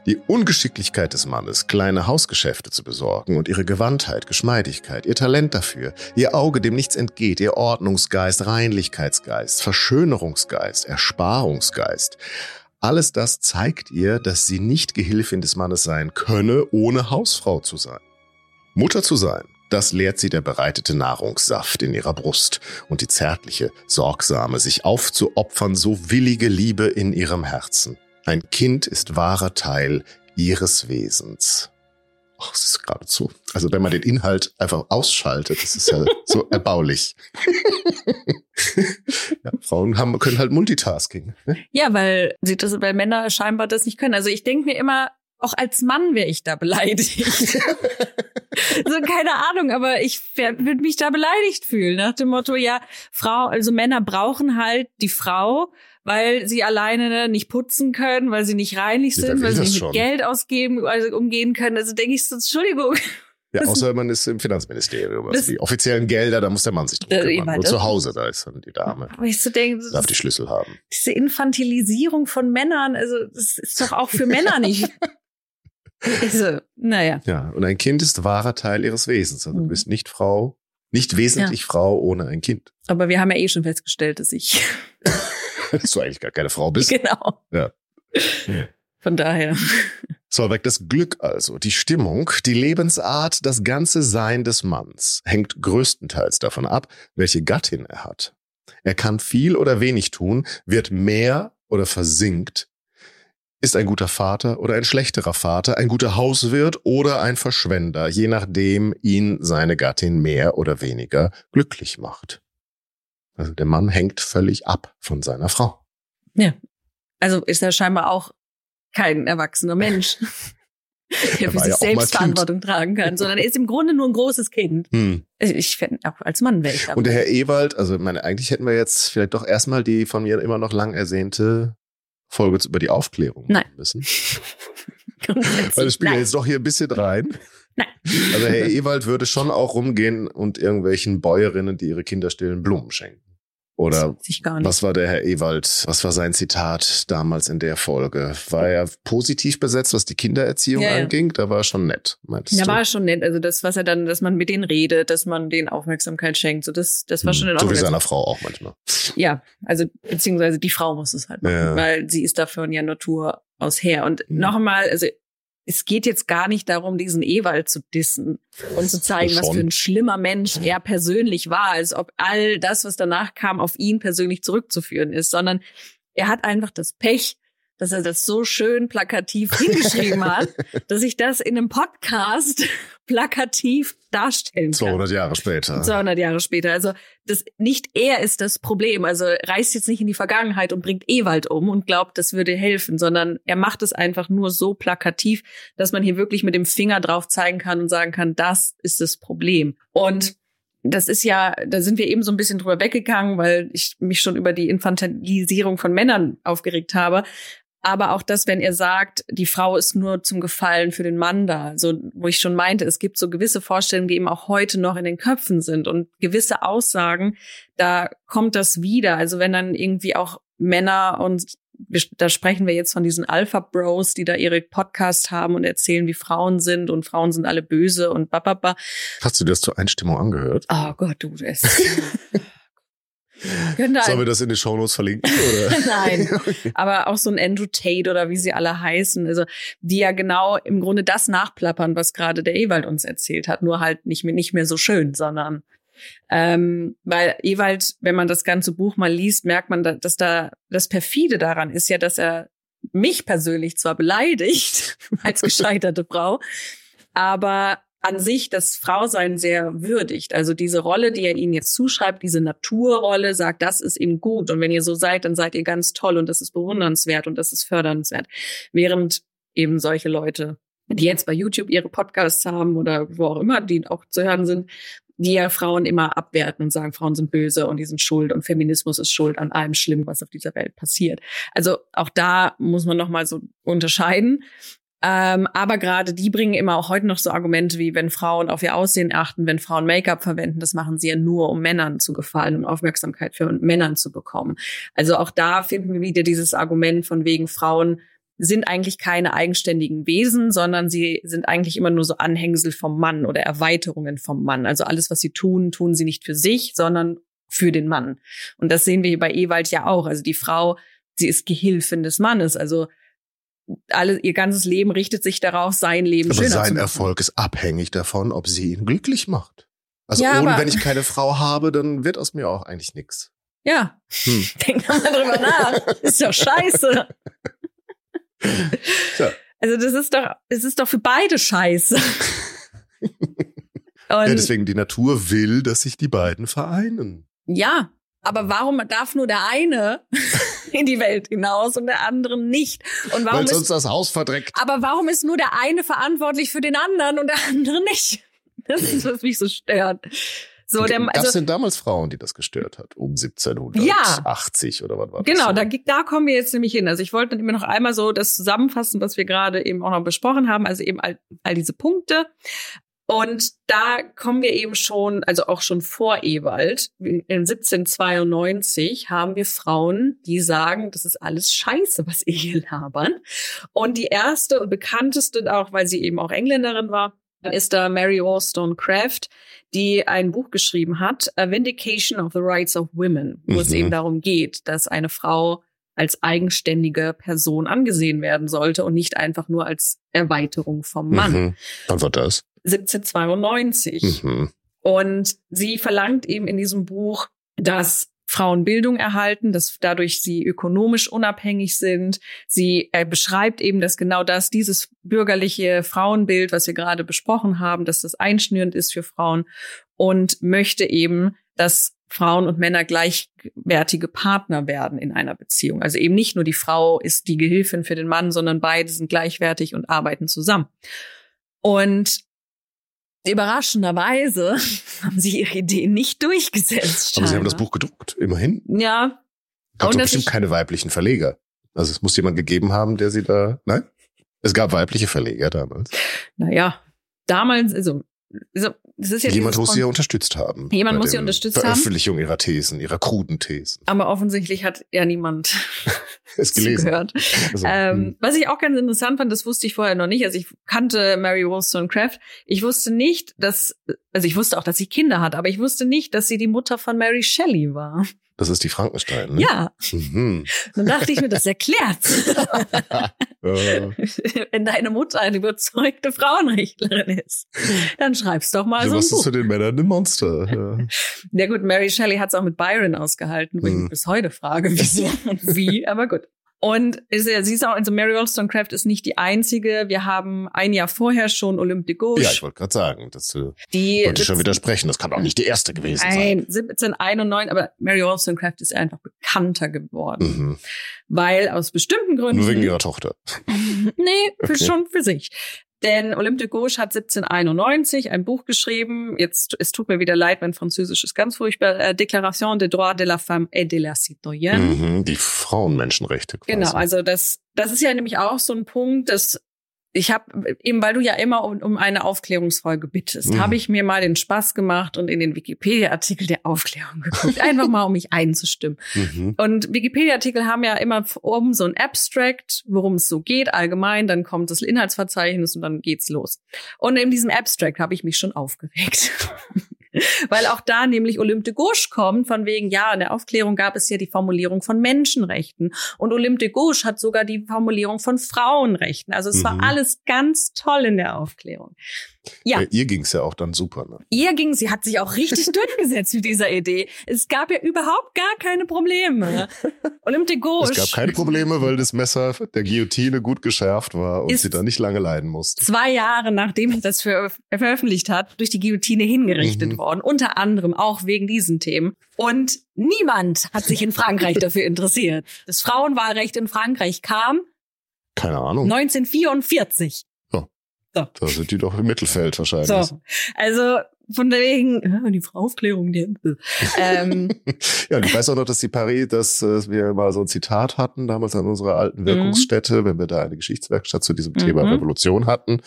Die Ungeschicklichkeit des Mannes, kleine Hausgeschäfte zu besorgen und ihre Gewandtheit, Geschmeidigkeit, ihr Talent dafür, ihr Auge, dem nichts entgeht, ihr Ordnungsgeist, Reinlichkeitsgeist, Verschönerungsgeist, Ersparungsgeist, alles das zeigt ihr, dass sie nicht Gehilfin des Mannes sein könne, ohne Hausfrau zu sein. Mutter zu sein, das lehrt sie der bereitete Nahrungssaft in ihrer Brust und die zärtliche, sorgsame, sich aufzuopfern, so willige Liebe in ihrem Herzen. Ein Kind ist wahrer Teil ihres Wesens. Ach, es ist geradezu. Also wenn man den Inhalt einfach ausschaltet, das ist ja *laughs* so erbaulich. ja, Frauen haben, können halt Multitasking. Ne? Ja, weil sie das, weil Männer scheinbar das nicht können. Also ich denke mir immer, auch als Mann wäre ich da beleidigt. *laughs* *laughs* so, keine Ahnung, aber ich würde mich da beleidigt fühlen, nach dem Motto, ja, Frau, also Männer brauchen halt die Frau, weil sie alleine nicht putzen können, weil sie nicht reinlich sind, weil sie nicht mit Geld ausgeben, also umgehen können. Also denke ich so, Entschuldigung. Ja, außer man ist im Finanzministerium. Also die offiziellen Gelder, da muss der Mann sich drum kümmern. Und zu Hause, da ist dann die Dame. Aber ich so denke, darf die Schlüssel haben. Diese Infantilisierung von Männern, also das ist doch auch für Männer nicht. *laughs* Also, naja. Ja, und ein Kind ist wahrer Teil ihres Wesens. Also du mhm. bist nicht Frau, nicht wesentlich ja. Frau ohne ein Kind. Aber wir haben ja eh schon festgestellt, dass ich *laughs* dass du eigentlich gar keine Frau bist. Genau. Ja. Von daher. Solveig, das Glück also, die Stimmung, die Lebensart, das ganze Sein des Manns hängt größtenteils davon ab, welche Gattin er hat. Er kann viel oder wenig tun, wird mehr oder versinkt, ist ein guter Vater oder ein schlechterer Vater, ein guter Hauswirt oder ein Verschwender, je nachdem ihn seine Gattin mehr oder weniger glücklich macht. Also der Mann hängt völlig ab von seiner Frau. Ja. Also ist er scheinbar auch kein erwachsener *laughs* Mensch, der für sich ja selbst Verantwortung tragen kann, sondern er ist im Grunde nur ein großes Kind. Hm. Also ich fände auch als Mann wäre ich Und der Herr Ewald, also meine, eigentlich hätten wir jetzt vielleicht doch erstmal die von mir immer noch lang ersehnte Folge über die Aufklärung Nein. müssen. *laughs* Weil das spielt ja jetzt doch hier ein bisschen rein. Nein. Also Herr Ewald würde schon auch rumgehen und irgendwelchen Bäuerinnen, die ihre Kinder stillen, Blumen schenken. Oder was war der Herr Ewald? Was war sein Zitat damals in der Folge? War er positiv besetzt, was die Kindererziehung ja, anging? Da war er schon nett, meintest ja, du? Ja, war schon nett. Also das, was er dann, dass man mit denen redet, dass man denen Aufmerksamkeit schenkt, so das, das war hm, schon in Ordnung. So wie seiner Frau auch manchmal. Ja, also beziehungsweise die Frau muss es halt machen, weil sie ist dafür ja Natur aus her. Und mhm. noch einmal, also es geht jetzt gar nicht darum, diesen Ewald zu dissen und zu zeigen, was für ein schlimmer Mensch er persönlich war, als ob all das, was danach kam, auf ihn persönlich zurückzuführen ist, sondern er hat einfach das Pech, dass er das so schön plakativ *laughs* hingeschrieben hat, dass ich das in einem Podcast plakativ darstellen kann. 200 Jahre später. 200 Jahre später. Also das nicht er ist das Problem. Also reist jetzt nicht in die Vergangenheit und bringt Ewald um und glaubt, das würde helfen, sondern er macht es einfach nur so plakativ, dass man hier wirklich mit dem Finger drauf zeigen kann und sagen kann, das ist das Problem. Und das ist ja, da sind wir eben so ein bisschen drüber weggegangen, weil ich mich schon über die Infantilisierung von Männern aufgeregt habe aber auch das, wenn er sagt, die Frau ist nur zum Gefallen für den Mann da, so wo ich schon meinte, es gibt so gewisse Vorstellungen, die eben auch heute noch in den Köpfen sind und gewisse Aussagen, da kommt das wieder. Also wenn dann irgendwie auch Männer und da sprechen wir jetzt von diesen Alpha Bros, die da ihre Podcasts haben und erzählen, wie Frauen sind und Frauen sind alle böse und bababa. Hast du das zur Einstimmung angehört? Oh Gott, du es. *laughs* Sollen wir das in den Shownotes verlinken? Oder? *laughs* Nein, *laughs* aber auch so ein Andrew Tate oder wie sie alle heißen, also die ja genau im Grunde das nachplappern, was gerade der Ewald uns erzählt hat, nur halt nicht mehr, nicht mehr so schön, sondern ähm, weil Ewald, wenn man das ganze Buch mal liest, merkt man, dass da das perfide daran ist ja, dass er mich persönlich zwar beleidigt *laughs* als gescheiterte Frau, aber an sich das Frausein sehr würdigt. Also diese Rolle, die er ihnen jetzt zuschreibt, diese Naturrolle, sagt, das ist ihm gut. Und wenn ihr so seid, dann seid ihr ganz toll und das ist bewundernswert und das ist fördernswert. Während eben solche Leute, die jetzt bei YouTube ihre Podcasts haben oder wo auch immer, die auch zu hören sind, die ja Frauen immer abwerten und sagen, Frauen sind böse und die sind schuld und Feminismus ist schuld an allem Schlimmen, was auf dieser Welt passiert. Also auch da muss man nochmal so unterscheiden. Ähm, aber gerade die bringen immer auch heute noch so Argumente wie, wenn Frauen auf ihr Aussehen achten, wenn Frauen Make-up verwenden, das machen sie ja nur, um Männern zu gefallen und Aufmerksamkeit für Männern zu bekommen. Also auch da finden wir wieder dieses Argument von wegen Frauen sind eigentlich keine eigenständigen Wesen, sondern sie sind eigentlich immer nur so Anhängsel vom Mann oder Erweiterungen vom Mann. Also alles, was sie tun, tun sie nicht für sich, sondern für den Mann. Und das sehen wir hier bei Ewald ja auch. Also die Frau, sie ist Gehilfin des Mannes. Also alle, ihr ganzes Leben richtet sich darauf, sein Leben aber schöner sein zu machen. Erfolg ist abhängig davon, ob sie ihn glücklich macht. Also Ja, ohne, wenn ich keine Frau habe, dann wird aus mir auch eigentlich nichts. Ja, Hm. *laughs* denk mal drüber nach. Ist doch scheiße. *laughs* Tja. Also das ist doch, es ist doch für beide scheiße. *laughs* Ja, deswegen die Natur will, dass sich die beiden vereinen. Ja, aber warum darf nur der eine *laughs* in die Welt hinaus und der andere nicht? Und warum Weil sonst ist, das Haus verdreckt. aber warum ist nur der eine verantwortlich für den anderen und der andere nicht? Das ist, was mich so stört. So, der, also, denn damals Frauen, die das gestört hat? Um 1780 Ja. oder was war das? genau, so? da, da kommen wir jetzt nämlich hin. Also ich wollte immer noch einmal so das zusammenfassen, was wir gerade eben auch noch besprochen haben. Also eben all, all diese Punkte. Und da kommen wir eben schon, also auch schon vor Ewald, in 1792 haben wir Frauen, die sagen, das ist alles scheiße, was ihr hier labern. Und die erste und bekannteste, auch weil sie eben auch Engländerin war, ist da Mary Wollstonecraft, die ein Buch geschrieben hat, A Vindication of the Rights of Women, wo es Mhm. eben darum geht, dass eine Frau als eigenständige Person angesehen werden sollte und nicht einfach nur als Erweiterung vom Mann. Mhm. Wann war das? 1792. Mhm. Und sie verlangt eben in diesem Buch, dass Frauen Bildung erhalten, dass dadurch sie ökonomisch unabhängig sind. Sie äh, beschreibt eben, dass genau das, dieses bürgerliche Frauenbild, was wir gerade besprochen haben, dass das einschnürend ist für Frauen und möchte eben, dass Frauen und Männer gleichwertige Partner werden in einer Beziehung. Also eben nicht nur die Frau ist die Gehilfin für den Mann, sondern beide sind gleichwertig und arbeiten zusammen. Und überraschenderweise *laughs* haben sie ihre Ideen nicht durchgesetzt. Aber sie haben scheinbar. das Buch gedruckt, immerhin. Ja, Gab dass bestimmt keine weiblichen Verleger. Also es muss jemand gegeben haben, der sie da. Nein? Es gab weibliche Verleger damals. naja, damals, also, ist ja Jemand muss sie ja unterstützt haben. Jemand muss sie unterstützt haben. Veröffentlichung ihrer Thesen, ihrer kruden Thesen. aber offensichtlich hat ja niemand *laughs* Es *laughs* gelesen. zugehört. Also, Ähm, hm. was ich auch ganz interessant fand, das wusste ich vorher noch nicht. Also ich kannte Mary Wollstonecraft. Ich wusste nicht, dass, also ich wusste auch, dass sie Kinder hat, aber ich wusste nicht, dass sie die Mutter von Mary Shelley war. Das ist die Frankenstein, ne? Ja. Mhm. Dann dachte ich mir, das erklärt. *laughs* Äh, Wenn deine Mutter eine überzeugte Frauenrechtlerin ist, dann schreibst doch mal du so ein warst Buch. zu den Männern ein Monster. Ja. Ja gut, Mary Shelley hat es auch mit Byron ausgehalten, wo ich Hm. mich bis heute frage, wieso und wie, aber gut. Und ist ja, sie ist auch, also Mary Wollstonecraft ist nicht die einzige. Wir haben ein Jahr vorher schon Olympe de Gauche, ja, ich wollte gerade sagen, das äh, die wollte ich schon widersprechen. Das kann doch nicht die erste gewesen sein. Nein, 1791, aber Mary Wollstonecraft ist einfach bekannter geworden, Mhm. weil aus bestimmten Gründen. Nur wegen ihrer Tochter. *laughs* nee, für, Okay. schon für sich. Denn Olympe de Gauche hat 1791 ein Buch geschrieben. Jetzt, es tut mir wieder leid, mein Französisch ist ganz furchtbar. Äh, Déclaration des droits de la femme et de la citoyenne. Mhm. Die Frauenmenschenrechte quasi. Genau, also das, das ist ja nämlich auch so ein Punkt, dass ich habe eben, weil du ja immer um, um eine Aufklärungsfolge bittest, Mhm. habe ich mir mal den Spaß gemacht und in den Wikipedia-Artikel der Aufklärung geguckt, einfach mal um mich einzustimmen. Mhm. Und Wikipedia-Artikel haben ja immer oben so ein Abstract, worum es so geht, allgemein, dann kommt das Inhaltsverzeichnis und dann geht's los. Und in diesem Abstract habe ich mich schon aufgeregt. *laughs* Weil auch da nämlich Olympe de Gauche kommt, von wegen, ja, in der Aufklärung gab es ja die Formulierung von Menschenrechten. Und Olympe de Gauche hat sogar die Formulierung von Frauenrechten. Also es war Mhm. alles ganz toll in der Aufklärung. Ja. Äh, ihr ging's ja auch dann super. Ne? Ihr ging, sie hat sich auch richtig *laughs* durchgesetzt mit dieser Idee. Es gab ja überhaupt gar keine Probleme. Olympe de Gauche. Es gab keine Probleme, weil das Messer der Guillotine gut geschärft war und sie da nicht lange leiden musste. zwei Jahre nachdem er das ver veröffentlicht hat, durch die Guillotine hingerichtet Mhm. worden. Unter anderem auch wegen diesen Themen. Und niemand hat sich in Frankreich *laughs* dafür interessiert. Das Frauenwahlrecht in Frankreich kam Keine Ahnung. 1944. Da sind die doch im Mittelfeld wahrscheinlich. So. Also von wegen, die Aufklärung, die, ähm, *laughs* Ja, und ich weiß auch noch, dass die Paris, dass äh, wir mal so ein Zitat hatten, damals an unserer alten Wirkungsstätte, wenn wir da eine Geschichtswerkstatt zu diesem Thema Mhm. Revolution hatten,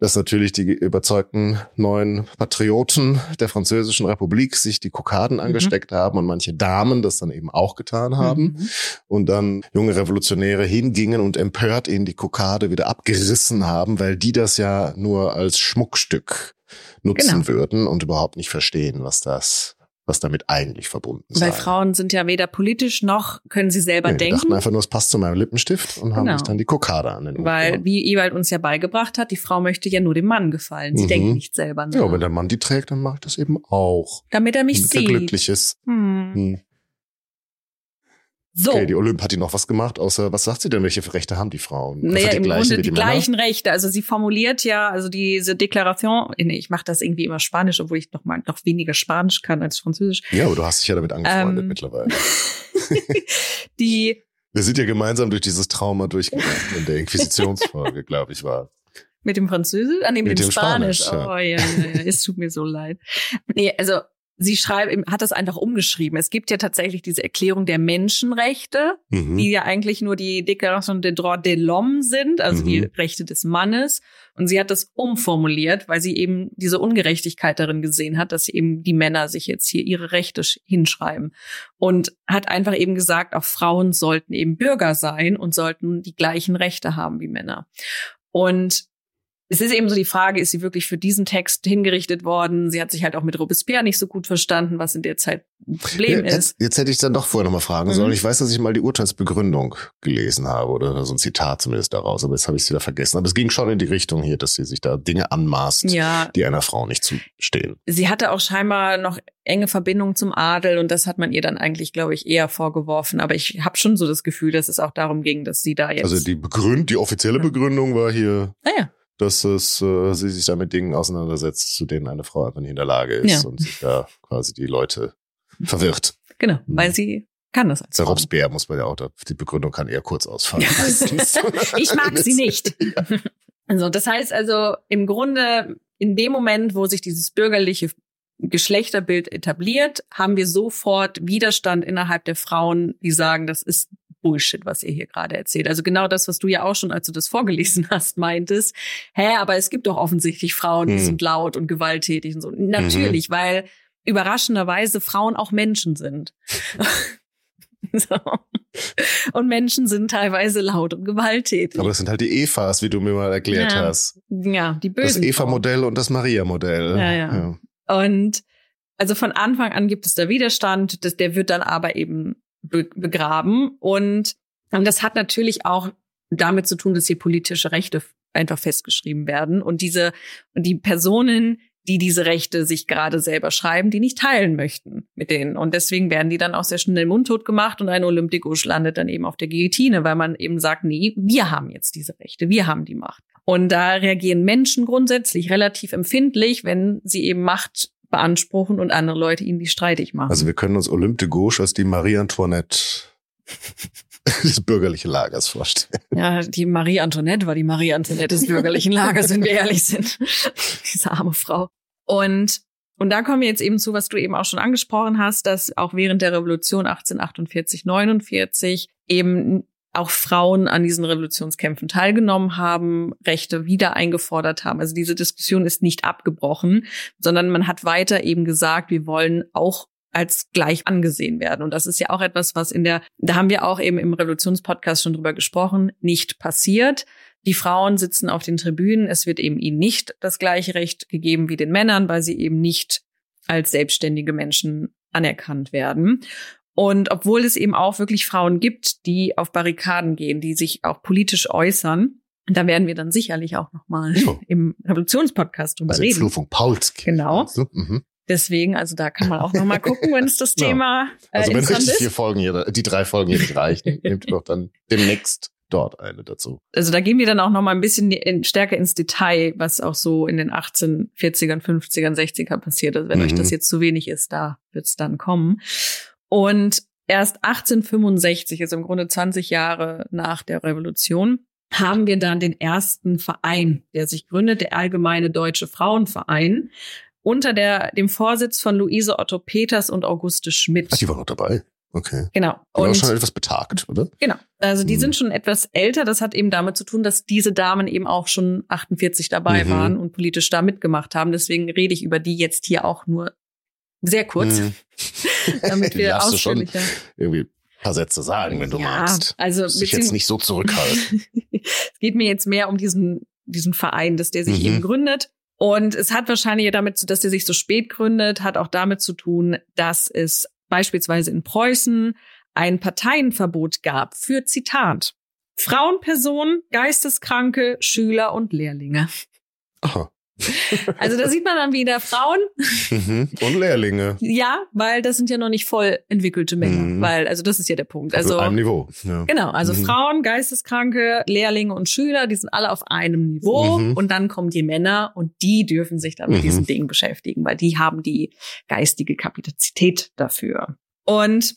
dass natürlich die überzeugten neuen Patrioten der Französischen Republik sich die Kokaden Mhm. angesteckt haben und manche Damen das dann eben auch getan haben. Mhm. Und dann junge Revolutionäre hingingen und empört ihnen die Kokade wieder abgerissen haben, weil die das ja nur als Schmuckstück nutzen Genau. würden und überhaupt nicht verstehen, was das, was damit eigentlich verbunden sei. Weil Frauen sind ja weder politisch noch können sie selber Nee, die denken. dachten einfach nur, es passt zu meinem Lippenstift und haben Genau. sich dann die Kokade an den Ohren Weil, wie Ewald uns ja beigebracht hat, die Frau möchte ja nur dem Mann gefallen. Sie Mhm. denkt nicht selber nach. Ja, wenn der Mann die trägt, dann mache ich das eben auch. damit er mich Damit er sieht. glücklich ist. Hm. Hm. So. Okay, die Olymp hat die noch was gemacht, außer, was sagt sie denn, welche Rechte haben die Frauen? Naja, Einfach im gleichen Grunde die, Männer? gleichen Rechte. Also sie formuliert ja, also diese Deklaration, nee, ich mache das irgendwie immer Spanisch, obwohl ich noch mal noch weniger Spanisch kann als Französisch. Ja, aber du hast dich ja damit angefreundet Ähm. mittlerweile. *laughs* die Wir sind ja gemeinsam durch dieses Trauma durchgegangen in der Inquisitionsfolge, *laughs* glaube ich, war. mit dem Französisch, ah nee, mit, Mit dem, dem Spanisch. Spanisch, ja. Oh ja, ja, ja, es tut mir so leid. Nee, also sie schreibt, hat das einfach umgeschrieben. Es gibt ja tatsächlich diese Erklärung der Menschenrechte, Mhm. die ja eigentlich nur die Déclaration des droits de l'homme sind, also die Mhm. Rechte des Mannes. Und sie hat das umformuliert, weil sie eben diese Ungerechtigkeit darin gesehen hat, dass eben die Männer sich jetzt hier ihre Rechte sch- hinschreiben. Und hat einfach eben gesagt, auch Frauen sollten eben Bürger sein und sollten die gleichen Rechte haben wie Männer. Und es ist eben so die Frage, ist sie wirklich für diesen Text hingerichtet worden? Sie hat sich halt auch mit Robespierre nicht so gut verstanden, was in der Zeit ein Problem Ja, ist. jetzt, jetzt hätte ich dann doch vorher nochmal fragen Mhm. sollen. Ich weiß, dass ich mal die Urteilsbegründung gelesen habe oder so ein Zitat zumindest daraus, aber jetzt habe ich es wieder vergessen. Aber es ging schon in die Richtung hier, dass sie sich da Dinge anmaßt, Ja, die einer Frau nicht zustehen. sie hatte auch scheinbar noch enge Verbindungen zum Adel und das hat man ihr dann eigentlich, glaube ich, eher vorgeworfen. Aber ich habe schon so das Gefühl, dass es auch darum ging, dass sie da jetzt. Also die Begründ, die offizielle Begründung war hier, naja, dass es, äh, sie sich da mit Dingen auseinandersetzt, zu denen eine Frau einfach nicht in der Lage ist Ja. und sich da quasi die Leute verwirrt. genau, Mhm. weil sie kann das Der. Robespierre muss man ja auch, die Begründung kann eher kurz ausfallen. Ja. *laughs* Ich mag sie nicht. *laughs* Also das heißt also im Grunde in dem Moment, wo sich dieses bürgerliche Geschlechterbild etabliert, haben wir sofort Widerstand innerhalb der Frauen, die sagen, das ist Bullshit, was ihr hier gerade erzählt. Also genau das, was du ja auch schon, als du das vorgelesen *laughs* hast, meintest. Hä, aber es gibt doch offensichtlich Frauen, die Hm. sind laut und gewalttätig und so. Natürlich, weil überraschenderweise Frauen auch Menschen sind. *laughs* so. Und Menschen sind teilweise laut und gewalttätig. Aber das sind halt die Evas, wie du mir mal erklärt Ja. hast. ja, die Das bösen Frauen. Eva-Modell und das Maria-Modell. Ja, ja. Und Also von Anfang an gibt es da Widerstand, das, der wird dann aber eben be begraben. Und, und das hat natürlich auch damit zu tun, dass hier politische Rechte einfach festgeschrieben werden und diese die Personen, die diese Rechte sich gerade selber schreiben, die nicht teilen möchten mit denen. Und deswegen werden die dann auch sehr schnell mundtot gemacht und ein Olympikus landet dann eben auf der Guillotine, weil man eben sagt, nee, wir haben jetzt diese Rechte, wir haben die Macht. Und da reagieren Menschen grundsätzlich relativ empfindlich, wenn sie eben Macht beanspruchen und andere Leute ihnen die streitig machen. Also wir können uns Olympe de Gauche als die Marie Antoinette *laughs* des bürgerlichen Lagers vorstellen. Ja, die Marie Antoinette war die Marie Antoinette des bürgerlichen Lagers, wenn wir ehrlich sind. *laughs* Diese arme Frau. Und und da kommen wir jetzt eben zu, was du eben auch schon angesprochen hast, dass auch während der Revolution 1848, 49 eben auch Frauen an diesen Revolutionskämpfen teilgenommen haben, Rechte wieder eingefordert haben. Also diese Diskussion ist nicht abgebrochen, sondern man hat weiter eben gesagt, wir wollen auch als gleich angesehen werden. Und das ist ja auch etwas, was in der, da haben wir auch eben im Revolutionspodcast schon drüber gesprochen, nicht passiert. Die Frauen sitzen auf den Tribünen. Es wird eben ihnen nicht das gleiche Recht gegeben wie den Männern, weil sie eben nicht als selbstständige Menschen anerkannt werden. Und obwohl es eben auch wirklich Frauen gibt, die auf Barrikaden gehen, die sich auch politisch äußern, da werden wir dann sicherlich auch nochmal ja. *laughs* im Revolutionspodcast drüber also reden. Fluchung Pauls. Genau. Also, mhm. Deswegen, also da kann man auch noch mal *laughs* gucken, wenn es das Thema äh, Also wenn euch die vier Folgen hier, die drei Folgen hier nicht reichen, *laughs* nehmt doch dann demnächst dort eine dazu. Also da gehen wir dann auch noch mal ein bisschen in, stärker ins Detail, was auch so in den 1840ern, 50ern, 60ern passiert ist. Wenn mhm. euch das jetzt zu wenig ist, da wird es dann kommen. Und erst 1865, also im Grunde 20 Jahre nach der Revolution, haben wir dann den ersten Verein, der sich gründet, der Allgemeine Deutsche Frauenverein unter der, dem Vorsitz von Luise Otto Peters und Auguste Schmidt. Ach, die waren noch dabei. Okay. Genau. Die waren schon etwas betagt, oder? Genau. Also die mhm. sind schon etwas älter. Das hat eben damit zu tun, dass diese Damen eben auch schon 48 dabei mhm. waren und politisch da mitgemacht haben. Deswegen rede ich über die jetzt hier auch nur sehr kurz, mhm. *laughs* damit wir Darfst ausführlicher. Du schon irgendwie ein paar Sätze sagen, wenn du ja, magst. Also sich jetzt nicht so zurückhalten. *laughs* es geht mir jetzt mehr um diesen diesen Verein, dass der sich mhm. eben gründet und es hat wahrscheinlich damit, dass er sich so spät gründet, hat auch damit zu tun, dass es beispielsweise in Preußen ein Parteienverbot gab für Zitat Frauenpersonen, Geisteskranke, Schüler und Lehrlinge. Aha. *laughs* Also da sieht man dann wieder Frauen. Mhm. Und Lehrlinge. Ja, weil das sind ja noch nicht voll entwickelte Männer. Mhm. Weil, also das ist ja der Punkt. Also auf einem Niveau. Ja. Genau, also mhm. Frauen, Geisteskranke, Lehrlinge und Schüler, die sind alle auf einem Niveau. Mhm. Und dann kommen die Männer und die dürfen sich dann mit diesen mhm. Dingen beschäftigen, weil die haben die geistige Kapazität dafür. Und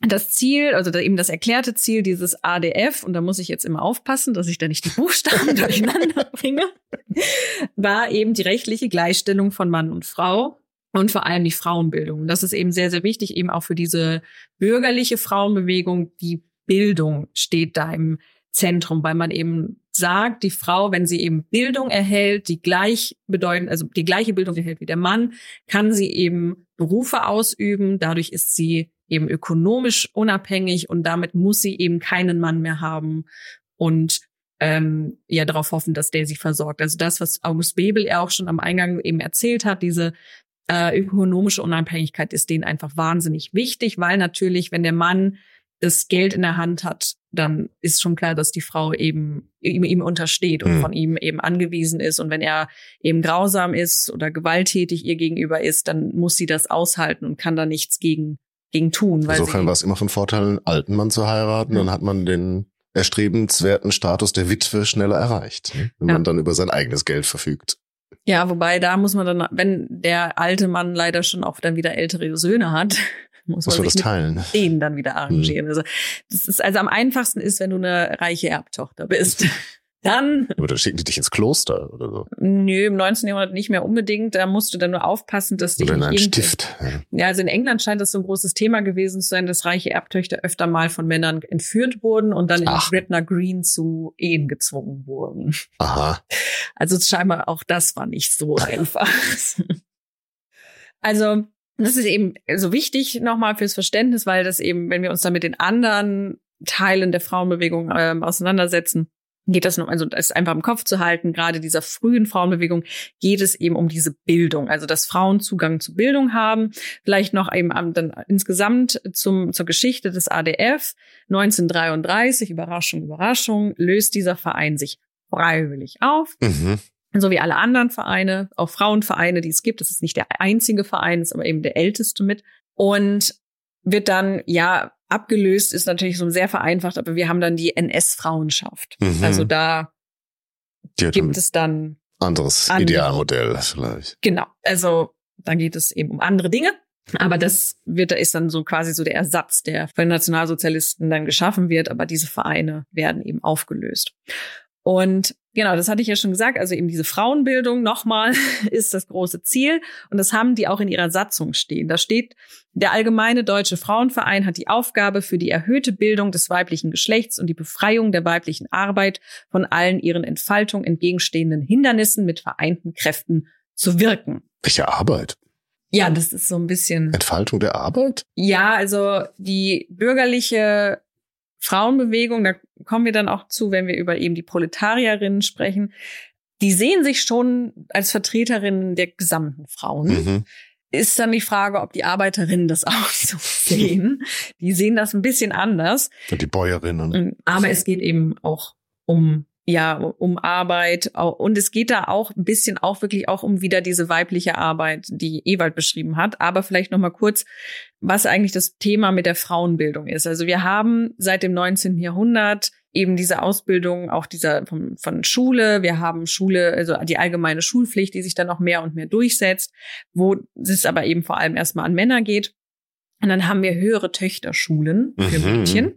das Ziel, also eben das erklärte Ziel dieses ADF, und da muss ich jetzt immer aufpassen, dass ich da nicht die Buchstaben *laughs* durcheinander bringe, war eben die rechtliche Gleichstellung von Mann und Frau und vor allem die Frauenbildung. Das ist eben sehr, sehr wichtig, eben auch für diese bürgerliche Frauenbewegung. Die Bildung steht da im Zentrum, weil man eben sagt, die Frau, wenn sie eben Bildung erhält, die gleich bedeuten, also die gleiche Bildung erhält wie der Mann, kann sie eben Berufe ausüben. Dadurch ist sie eben ökonomisch unabhängig und damit muss sie eben keinen Mann mehr haben und ähm, ja darauf hoffen, dass der sie versorgt. Also das, was August Bebel ja auch schon am Eingang eben erzählt hat, diese äh, ökonomische Unabhängigkeit ist denen einfach wahnsinnig wichtig, weil natürlich, wenn der Mann das Geld in der Hand hat, dann ist schon klar, dass die Frau eben ihm, ihm untersteht und mhm. von ihm eben angewiesen ist. Und wenn er eben grausam ist oder gewalttätig ihr gegenüber ist, dann muss sie das aushalten und kann da nichts gegen gegen tun. Weil Insofern war es immer von Vorteil, einen alten Mann zu heiraten. Ja. Dann hat man den erstrebenswerten Status der Witwe schneller erreicht, ne? wenn ja. man dann über sein eigenes Geld verfügt. Ja, wobei da muss man dann, wenn der alte Mann leider schon auch dann wieder ältere Söhne hat, muss, muss man sich das teilen. mit denen dann wieder arrangieren. Hm. Also das ist also am einfachsten ist, wenn du eine reiche Erbtochter bist. *laughs* Dann. Oder schicken die dich ins Kloster oder so? Nö, im 19. Jahrhundert nicht mehr unbedingt. Da musst du dann nur aufpassen, dass die. Oder in einen Stift. Ja. also in England scheint das so ein großes Thema gewesen zu sein, dass reiche Erbtöchter öfter mal von Männern entführt wurden und dann in Ach. Gretna Green zu Ehen gezwungen wurden. Aha. Also scheinbar auch das war nicht so *laughs* einfach. also das ist eben so wichtig nochmal fürs Verständnis, weil das eben, wenn wir uns dann mit den anderen Teilen der Frauenbewegung äh, auseinandersetzen, geht das noch, also das ist einfach im Kopf zu halten, gerade dieser frühen Frauenbewegung geht es eben um diese Bildung, also dass Frauen Zugang zu Bildung haben. Vielleicht noch eben dann insgesamt zum, zur Geschichte des ADF. 1933, Überraschung, Überraschung, löst dieser Verein sich freiwillig auf. Mhm. So wie alle anderen Vereine, auch Frauenvereine, die es gibt. Das ist nicht der einzige Verein, ist aber eben der älteste mit. Und wird dann, ja, abgelöst ist natürlich so sehr vereinfacht, aber wir haben dann die NS-Frauenschaft. Mhm. Also da gibt es dann anderes andere. Idealmodell vielleicht. Genau. Also da geht es eben um andere Dinge. Aber das wird, da ist dann so quasi so der Ersatz, der von den Nationalsozialisten dann geschaffen wird. Aber diese Vereine werden eben aufgelöst. Und genau, das hatte ich ja schon gesagt. Also eben diese Frauenbildung nochmal *laughs* ist das große Ziel. Und das haben die auch in ihrer Satzung stehen. Da steht, der Allgemeine Deutsche Frauenverein hat die Aufgabe für die erhöhte Bildung des weiblichen Geschlechts und die Befreiung der weiblichen Arbeit von allen ihren Entfaltung entgegenstehenden Hindernissen mit vereinten Kräften zu wirken. Welche Arbeit? Ja, das ist so ein bisschen. Entfaltung der Arbeit? Ja, also die bürgerliche Frauenbewegung, da kommen wir dann auch zu, wenn wir über eben die Proletarierinnen sprechen, die sehen sich schon als Vertreterinnen der gesamten Frauen. Mhm. Ist dann die Frage, ob die Arbeiterinnen das *laughs* auch so sehen. Die sehen das ein bisschen anders. Und die Bäuerinnen. Aber es geht eben auch um ja, um Arbeit. Und es geht da auch ein bisschen auch wirklich auch um wieder diese weibliche Arbeit, die Ewald beschrieben hat. Aber vielleicht noch mal kurz, was eigentlich das Thema mit der Frauenbildung ist. Also wir haben seit dem 19. Jahrhundert eben diese Ausbildung auch dieser von, von Schule. Wir haben Schule, also die allgemeine Schulpflicht, die sich dann noch mehr und mehr durchsetzt, wo es aber eben vor allem erstmal an Männer geht. Und dann haben wir höhere Töchterschulen für mhm.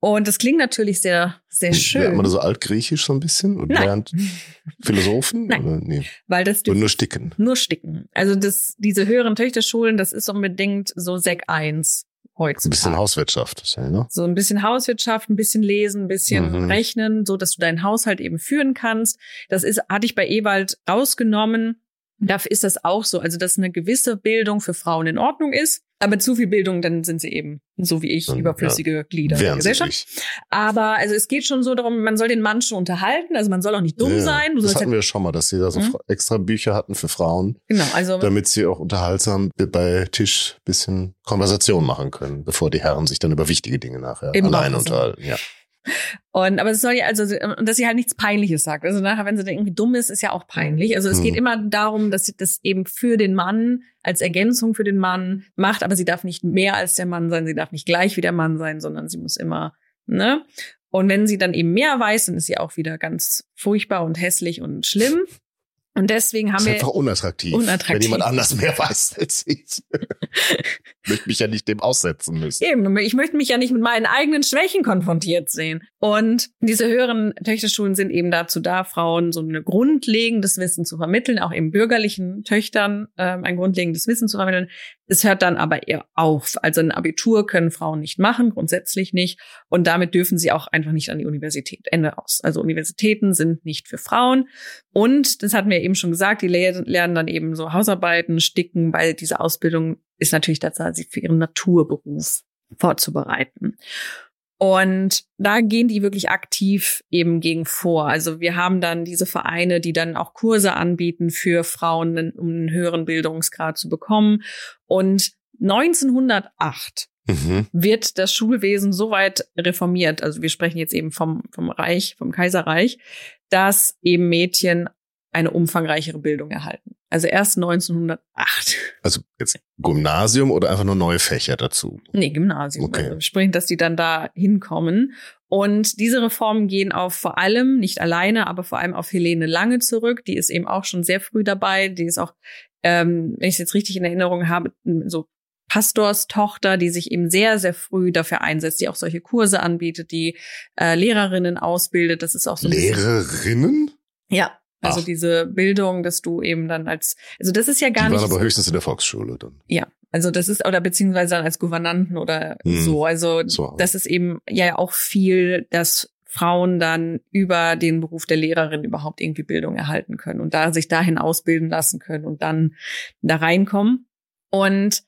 Und das klingt natürlich sehr, sehr schön. Lernt man so altgriechisch so ein bisschen und Nein. lernt *laughs* Philosophen? Nein. Oder? Nee. Weil das und nur Sticken. Nur Sticken. Also das, diese höheren Töchterschulen, das ist unbedingt so Sek 1 heutzutage. Ein bisschen Hauswirtschaft, ne? So ein bisschen Hauswirtschaft, ein bisschen lesen, ein bisschen mhm. rechnen, so dass du deinen Haushalt eben führen kannst. Das ist, hatte ich bei Ewald rausgenommen. Dafür ist das auch so. Also, dass eine gewisse Bildung für Frauen in Ordnung ist. Aber zu viel Bildung, dann sind sie eben, so wie ich, dann, überflüssige ja, Glieder der Gesellschaft. Aber also es geht schon so darum, man soll den Mann schon unterhalten, also man soll auch nicht dumm ja, sein. Du das hatten halt wir schon mal, dass sie da so mhm. extra Bücher hatten für Frauen. Genau, also. Damit sie auch unterhaltsam bei Tisch bisschen Konversation machen können, bevor die Herren sich dann über wichtige Dinge nachher allein unterhalten. Ja. Und aber es soll ja also und dass sie halt nichts Peinliches sagt. Also nachher, wenn sie dann irgendwie dumm ist, ist ja auch peinlich. Also es hm. geht immer darum, dass sie das eben für den Mann als Ergänzung für den Mann macht, aber sie darf nicht mehr als der Mann sein, sie darf nicht gleich wie der Mann sein, sondern sie muss immer, ne? Und wenn sie dann eben mehr weiß, dann ist sie auch wieder ganz furchtbar und hässlich und schlimm. Und deswegen haben das ist wir. einfach unattraktiv, unattraktiv. Wenn jemand anders mehr *laughs* weiß als ich. ich *laughs* möchte mich ja nicht dem aussetzen müssen. Eben, ich möchte mich ja nicht mit meinen eigenen Schwächen konfrontiert sehen. Und diese höheren Töchterschulen sind eben dazu da, Frauen so ein grundlegendes Wissen zu vermitteln, auch eben bürgerlichen Töchtern ähm, ein grundlegendes Wissen zu vermitteln. Es hört dann aber eher auf. Also ein Abitur können Frauen nicht machen, grundsätzlich nicht. Und damit dürfen sie auch einfach nicht an die Universität. Ende aus. Also Universitäten sind nicht für Frauen. Und das hatten wir eben schon gesagt, die lernen dann eben so Hausarbeiten, Sticken, weil diese Ausbildung ist natürlich dazu, sie für ihren Naturberuf vorzubereiten. Und da gehen die wirklich aktiv eben gegen vor. Also wir haben dann diese Vereine, die dann auch Kurse anbieten für Frauen, um einen höheren Bildungsgrad zu bekommen. Und 1908 mhm. wird das Schulwesen so weit reformiert, also wir sprechen jetzt eben vom, vom Reich, vom Kaiserreich, dass eben Mädchen eine umfangreichere Bildung erhalten. Also erst 1908. Also jetzt Gymnasium oder einfach nur neue Fächer dazu? Nee, Gymnasium. Okay. Also sprich, dass die dann da hinkommen. Und diese Reformen gehen auf vor allem, nicht alleine, aber vor allem auf Helene Lange zurück. Die ist eben auch schon sehr früh dabei. Die ist auch, ähm, wenn ich es jetzt richtig in Erinnerung habe, so Pastorstochter, die sich eben sehr, sehr früh dafür einsetzt, die auch solche Kurse anbietet, die äh, Lehrerinnen ausbildet. Das ist auch so. Lehrerinnen? Ja, also Ach. diese Bildung, dass du eben dann als, also das ist ja gar Die nicht. waren aber höchstens in der Volksschule dann. Ja, also das ist, oder beziehungsweise dann als Gouvernanten oder hm. so. Also so. das ist eben ja auch viel, dass Frauen dann über den Beruf der Lehrerin überhaupt irgendwie Bildung erhalten können und da sich dahin ausbilden lassen können und dann da reinkommen. Und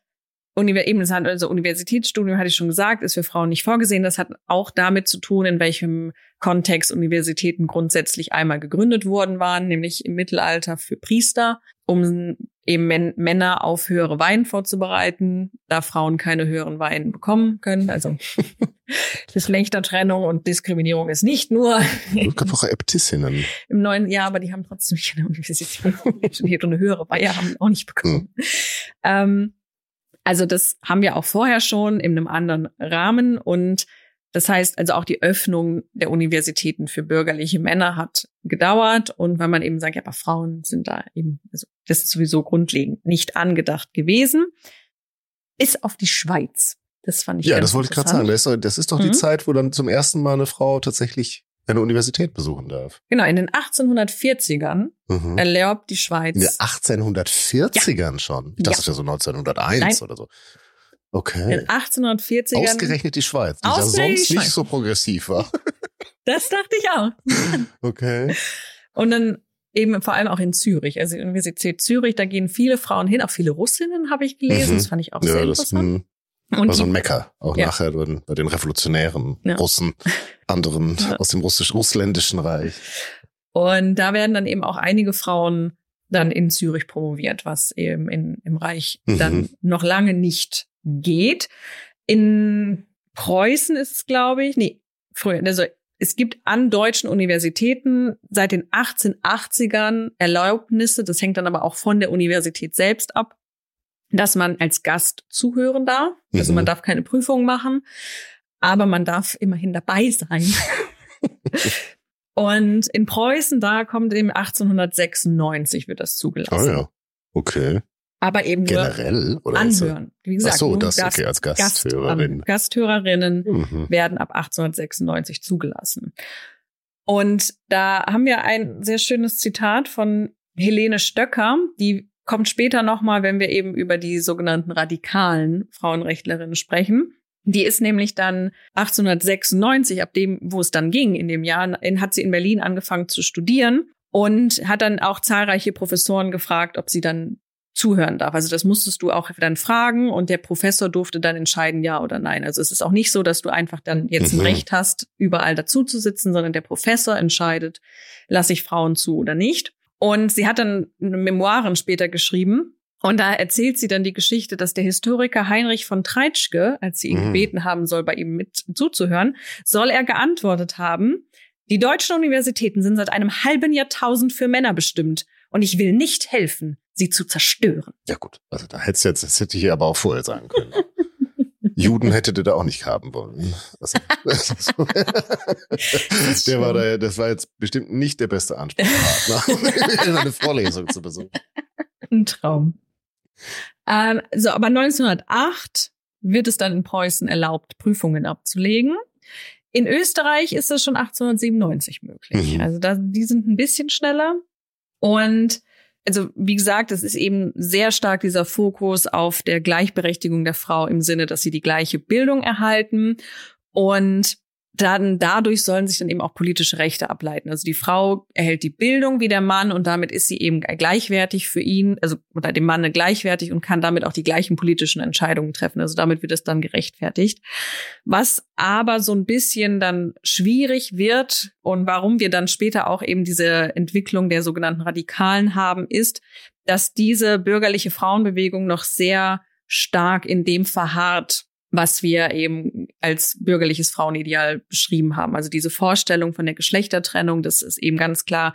eben das hat also Universitätsstudium hatte ich schon gesagt, ist für Frauen nicht vorgesehen. Das hat auch damit zu tun, in welchem Kontext Universitäten grundsätzlich einmal gegründet worden waren, nämlich im Mittelalter für Priester, um eben Männer auf höhere Wein vorzubereiten, da Frauen keine höheren Weine bekommen können. Also *laughs* Geschlechtertrennung und Diskriminierung ist nicht nur. Es gab auch Äbtissinnen. Im neuen Jahr, aber die haben trotzdem nicht in der Universität *laughs* studiert und eine höhere Weihe haben auch nicht bekommen. Hm. Ähm, also das haben wir auch vorher schon in einem anderen Rahmen und das heißt also auch die Öffnung der Universitäten für bürgerliche Männer hat gedauert und weil man eben sagt, ja, aber Frauen sind da eben, also das ist sowieso grundlegend nicht angedacht gewesen, ist auf die Schweiz. Das fand ich Ja, das wollte ich gerade sagen. Das ist, das ist doch die mhm. Zeit, wo dann zum ersten Mal eine Frau tatsächlich eine Universität besuchen darf. Genau, in den 1840ern mhm. erlaubt die Schweiz. In den 1840ern ja. schon? Das ja. ist ja so 1901 Nein. oder so. Okay. In den 1840ern. Ausgerechnet die Schweiz, die ja sonst nicht so progressiv war. *laughs* Das dachte ich auch. *laughs* Okay. Und dann eben vor allem auch in Zürich, also die Universität Zürich, da gehen viele Frauen hin, auch viele Russinnen habe ich gelesen, mhm. das fand ich auch ja, sehr das, interessant. Mh. Und war so ein Mecker, auch ja. nachher bei den revolutionären ja. Russen, *laughs* anderen aus dem russisch-russländischen Reich. Und da werden dann eben auch einige Frauen dann in Zürich promoviert, was eben in, im Reich mhm. dann noch lange nicht geht. In Preußen ist es, glaube ich, nee, früher, also es gibt an deutschen Universitäten seit den 1880ern Erlaubnisse, das hängt dann aber auch von der Universität selbst ab, dass man als Gast zuhören darf. Also mhm. man darf keine Prüfung machen, aber man darf immerhin dabei sein. *laughs* Und in Preußen, da kommt eben 1896 wird das zugelassen. Ah ja, okay. Aber eben generell oder anhören. Wie gesagt, Ach so, das Gast, okay als Gasthörerin. Gast, Gasthörerinnen mhm. werden ab 1896 zugelassen. Und da haben wir ein sehr schönes Zitat von Helene Stöcker, die kommt später nochmal, wenn wir eben über die sogenannten radikalen Frauenrechtlerinnen sprechen. Die ist nämlich dann 1896, ab dem, wo es dann ging, in dem Jahr, in, hat sie in Berlin angefangen zu studieren und hat dann auch zahlreiche Professoren gefragt, ob sie dann zuhören darf. Also das musstest du auch dann fragen und der Professor durfte dann entscheiden, ja oder nein. Also es ist auch nicht so, dass du einfach dann jetzt ein mhm. Recht hast, überall dazu zu sitzen, sondern der Professor entscheidet, lasse ich Frauen zu oder nicht. Und sie hat dann Memoiren später geschrieben. Und da erzählt sie dann die Geschichte, dass der Historiker Heinrich von Treitschke, als sie ihn mhm. gebeten haben soll, bei ihm mit zuzuhören, soll er geantwortet haben, die deutschen Universitäten sind seit einem halben Jahrtausend für Männer bestimmt. Und ich will nicht helfen, sie zu zerstören. Ja gut, also da hättest du jetzt, das hätte ich aber auch vorher sagen können. Juden hättet ihr da auch nicht haben wollen. Also, *laughs* der war da, das war jetzt bestimmt nicht der beste Ansprechpartner, *laughs* *laughs* eine Vorlesung zu besuchen. Ein Traum. Ähm, so, aber 1908 wird es dann in Preußen erlaubt, Prüfungen abzulegen. In Österreich ist das schon 1897 möglich. Mhm. Also da, die sind ein bisschen schneller. Und also wie gesagt, es ist eben sehr stark dieser Fokus auf der Gleichberechtigung der Frau im Sinne, dass sie die gleiche Bildung erhalten. Und dann dadurch sollen sich dann eben auch politische Rechte ableiten. Also die Frau erhält die Bildung wie der Mann und damit ist sie eben gleichwertig für ihn, also oder dem Mann gleichwertig und kann damit auch die gleichen politischen Entscheidungen treffen. Also damit wird es dann gerechtfertigt. Was aber so ein bisschen dann schwierig wird und warum wir dann später auch eben diese Entwicklung der sogenannten Radikalen haben, ist, dass diese bürgerliche Frauenbewegung noch sehr stark in dem verharrt, was wir eben als bürgerliches Frauenideal beschrieben haben. Also diese Vorstellung von der Geschlechtertrennung, dass es eben ganz klar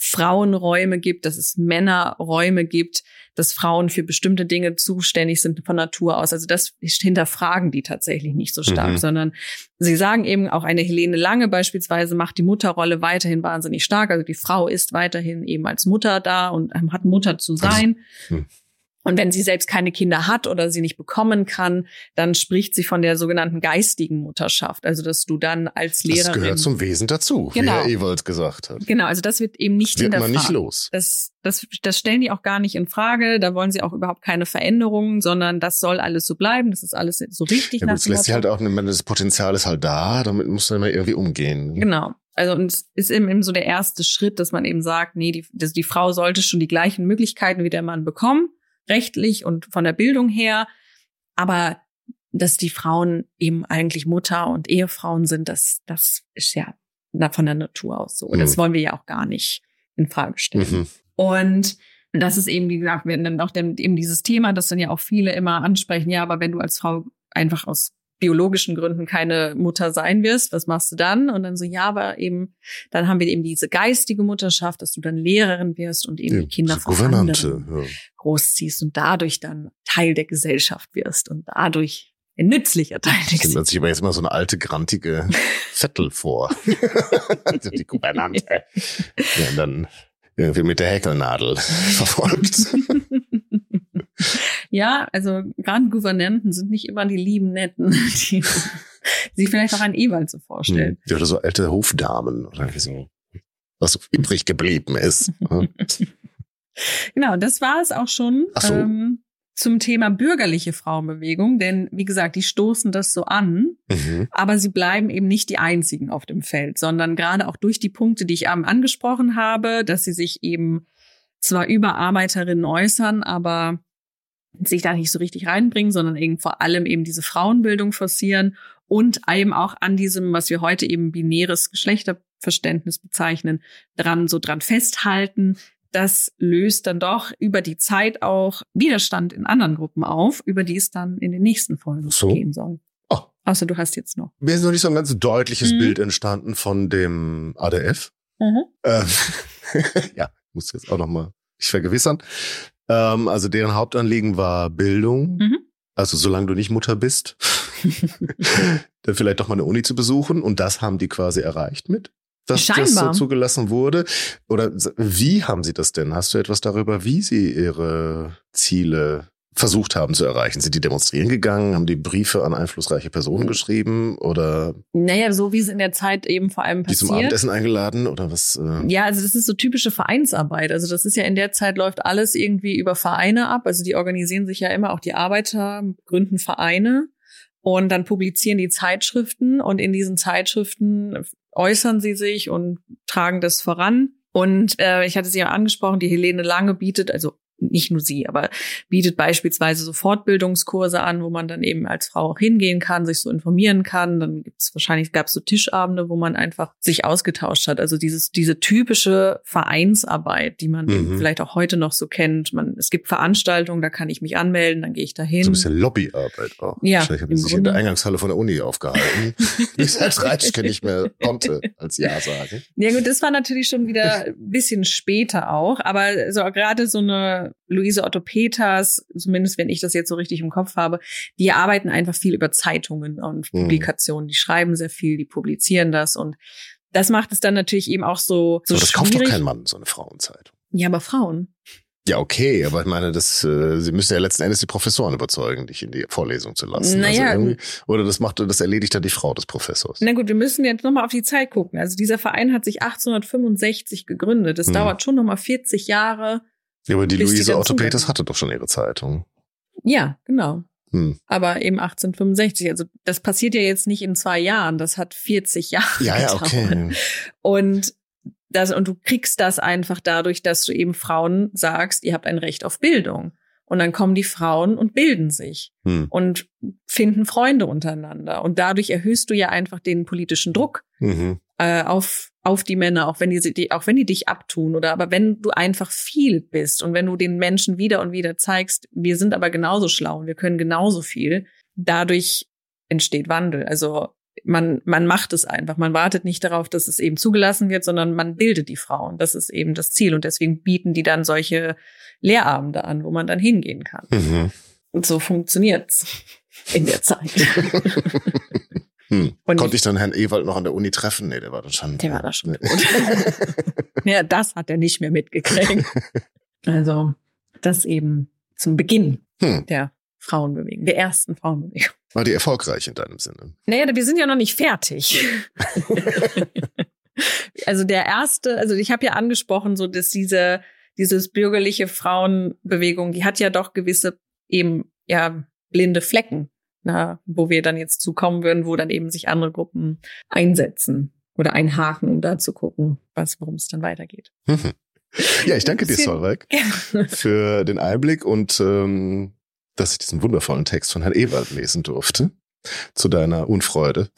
Frauenräume gibt, dass es Männerräume gibt, dass Frauen für bestimmte Dinge zuständig sind von Natur aus. Also das hinterfragen die tatsächlich nicht so stark, mhm. sondern sie sagen eben auch eine Helene Lange beispielsweise macht die Mutterrolle weiterhin wahnsinnig stark. Also die Frau ist weiterhin eben als Mutter da und hat Mutter zu sein. Mhm. Und wenn sie selbst keine Kinder hat oder sie nicht bekommen kann, dann spricht sie von der sogenannten geistigen Mutterschaft. Also, dass du dann als Lehrerin. Das gehört zum Wesen dazu, genau. wie Herr Ewald gesagt hat. Genau, also das wird eben nicht wird man nicht los. Das, das, das stellen die auch gar nicht in Frage. Da wollen sie auch überhaupt keine Veränderungen, sondern das soll alles so bleiben. Das ist alles so richtig. Ja, gut, das lässt sich halt auch, das Potenzial ist halt da, damit muss man immer irgendwie umgehen. Genau. Also und es ist eben, eben so der erste Schritt, dass man eben sagt, nee, die, die Frau sollte schon die gleichen Möglichkeiten wie der Mann bekommen rechtlich und von der Bildung her. aber dass die Frauen eben eigentlich Mutter und Ehefrauen sind, das, das ist ja von der Natur aus so. Und das Mhm. wollen wir ja auch gar nicht in Frage stellen. Mhm. Und das ist eben, wie gesagt, wir dann auch eben dieses Thema, das dann ja auch viele immer ansprechen, ja, aber wenn du als Frau einfach aus biologischen Gründen keine Mutter sein wirst, was machst du dann? Und dann so, ja, aber eben, dann haben wir eben diese geistige Mutterschaft, dass du dann Lehrerin wirst und eben Ja, die Kinder von anderen Ja. großziehst und dadurch dann Teil der Gesellschaft wirst und dadurch ein nützlicher Teil der Gesellschaft. man sich aber jetzt immer so eine alte, grantige *laughs* Vettel vor. Also *laughs* die Gouvernante. Ja, dann irgendwie mit der Häkelnadel *laughs* verfolgt. Ja, also gerade Gouvernanten sind nicht immer die lieben Netten, *laughs* die sich vielleicht auch ein Ewald so vorstellen. Hm. Oder so alte Hofdamen oder irgendwie so. Was so übrig geblieben ist. Ja. *laughs* Genau, das war es auch schon Ach so. ähm, zum Thema bürgerliche Frauenbewegung, denn wie gesagt, die stoßen das so an, Mhm. aber sie bleiben eben nicht die einzigen auf dem Feld, sondern gerade auch durch die Punkte, die ich eben angesprochen habe, dass sie sich eben zwar über Arbeiterinnen äußern, aber sich da nicht so richtig reinbringen, sondern eben vor allem eben diese Frauenbildung forcieren und eben auch an diesem, was wir heute eben binäres Geschlechterverständnis bezeichnen, dran so dran festhalten. Das löst dann doch über die Zeit auch Widerstand in anderen Gruppen auf, über die es dann in den nächsten Folgen So. gehen soll. Oh. Außer du hast jetzt noch. Mir ist noch nicht so ein ganz deutliches Mhm. Bild entstanden von dem ADF. Ähm, *laughs* ja, muss jetzt auch noch mal mich vergewissern. Ähm, also deren Hauptanliegen war Bildung. Mhm. Also solange du nicht Mutter bist, *laughs* dann vielleicht doch mal eine Uni zu besuchen. Und das haben die quasi erreicht mit, dass das so Scheinbar. zugelassen wurde. Oder wie haben sie das denn? Hast du etwas darüber, wie sie ihre Ziele versucht haben zu erreichen? Sind die demonstrieren gegangen? Haben die Briefe an einflussreiche Personen geschrieben? Oder Naja, so wie es in der Zeit eben vor allem die zum passiert. Abendessen eingeladen? Oder was? Äh, Ja, also das ist so typische Vereinsarbeit. Also das ist ja in der Zeit läuft alles irgendwie über Vereine ab. Also die organisieren sich ja immer, auch die Arbeiter gründen Vereine und dann publizieren die Zeitschriften und in diesen Zeitschriften äußern sie sich und tragen das voran. Und äh, ich hatte sie ja angesprochen, die Helene Lange bietet, also nicht nur sie, aber bietet beispielsweise so Fortbildungskurse an, wo man dann eben als Frau auch hingehen kann, sich so informieren kann. Dann gibt's wahrscheinlich gab es so Tischabende, wo man einfach sich ausgetauscht hat. Also dieses diese typische Vereinsarbeit, die man Mhm. vielleicht auch heute noch so kennt. Man es gibt Veranstaltungen, da kann ich mich anmelden, dann gehe ich dahin. So ein bisschen Lobbyarbeit auch. Ja, im sie sich in der. Eingangshalle von der Uni aufgehalten. *laughs* Bis als Reitschke nicht mehr konnte als Ja sagen. Ja gut, das war natürlich schon wieder *laughs* ein bisschen später auch, aber so gerade so eine Luise Otto Peters, zumindest wenn ich das jetzt so richtig im Kopf habe, die arbeiten einfach viel über Zeitungen und Mhm. Publikationen, die schreiben sehr viel, die publizieren das und das macht es dann natürlich eben auch so so Aber das kauft doch schwierig. kein Mann, so eine Frauenzeitung. Ja, aber Frauen. Ja, okay, aber ich meine, das, äh, sie müssen ja letzten Endes die Professoren überzeugen, dich in die Vorlesung zu lassen. Naja, also irgendwie, oder das macht, das erledigt dann die Frau des Professors. Na gut, wir müssen jetzt nochmal auf die Zeit gucken. Also dieser Verein hat sich 1865 gegründet. Das Hm. dauert schon nochmal 40 Jahre. Ja, aber die Luise zugange- hatte doch schon ihre Zeitung. Ja, genau. Hm. Aber eben 1865. Also das passiert ja jetzt nicht in zwei Jahren. Das hat 40 Jahre Ja, ja, okay. Und das, und du kriegst das einfach dadurch, dass du eben Frauen sagst, ihr habt ein Recht auf Bildung. Und dann kommen die Frauen und bilden sich Hm. und finden Freunde untereinander. Und dadurch erhöhst du ja einfach den politischen Druck Mhm. äh, auf auf die Männer, auch wenn die, die auch wenn die dich abtun oder aber wenn du einfach viel bist und wenn du den Menschen wieder und wieder zeigst, wir sind aber genauso schlau und wir können genauso viel, dadurch entsteht Wandel. Also man man macht es einfach, man wartet nicht darauf, dass es eben zugelassen wird, sondern man bildet die Frauen. Das ist eben das Ziel und deswegen bieten die dann solche Lehrabende an, wo man dann hingehen kann. Mhm. Und so funktioniert's in der Zeit. Hm. Und Konnte ich- dann Herrn Ewald noch an der Uni treffen? Nee, der war dann schon. Der war da schon *laughs* ja, das hat er nicht mehr mitgekriegt. Also, das eben zum Beginn Hm. der Frauenbewegung, der ersten Frauenbewegung. War die erfolgreich in deinem Sinne? Naja, wir sind ja noch nicht fertig. *laughs* also der erste, also ich habe ja angesprochen, so dass diese dieses bürgerliche Frauenbewegung, die hat ja doch gewisse eben ja blinde Flecken, na, wo wir dann jetzt zukommen würden, wo dann eben sich andere Gruppen einsetzen oder einhaken, um da zu gucken, was worum es dann weitergeht. Mhm. Ja, ich danke dir, Solveig, für den Einblick und ähm, dass ich diesen wundervollen Text von Herrn Ewald lesen durfte. Zu deiner Unfreude.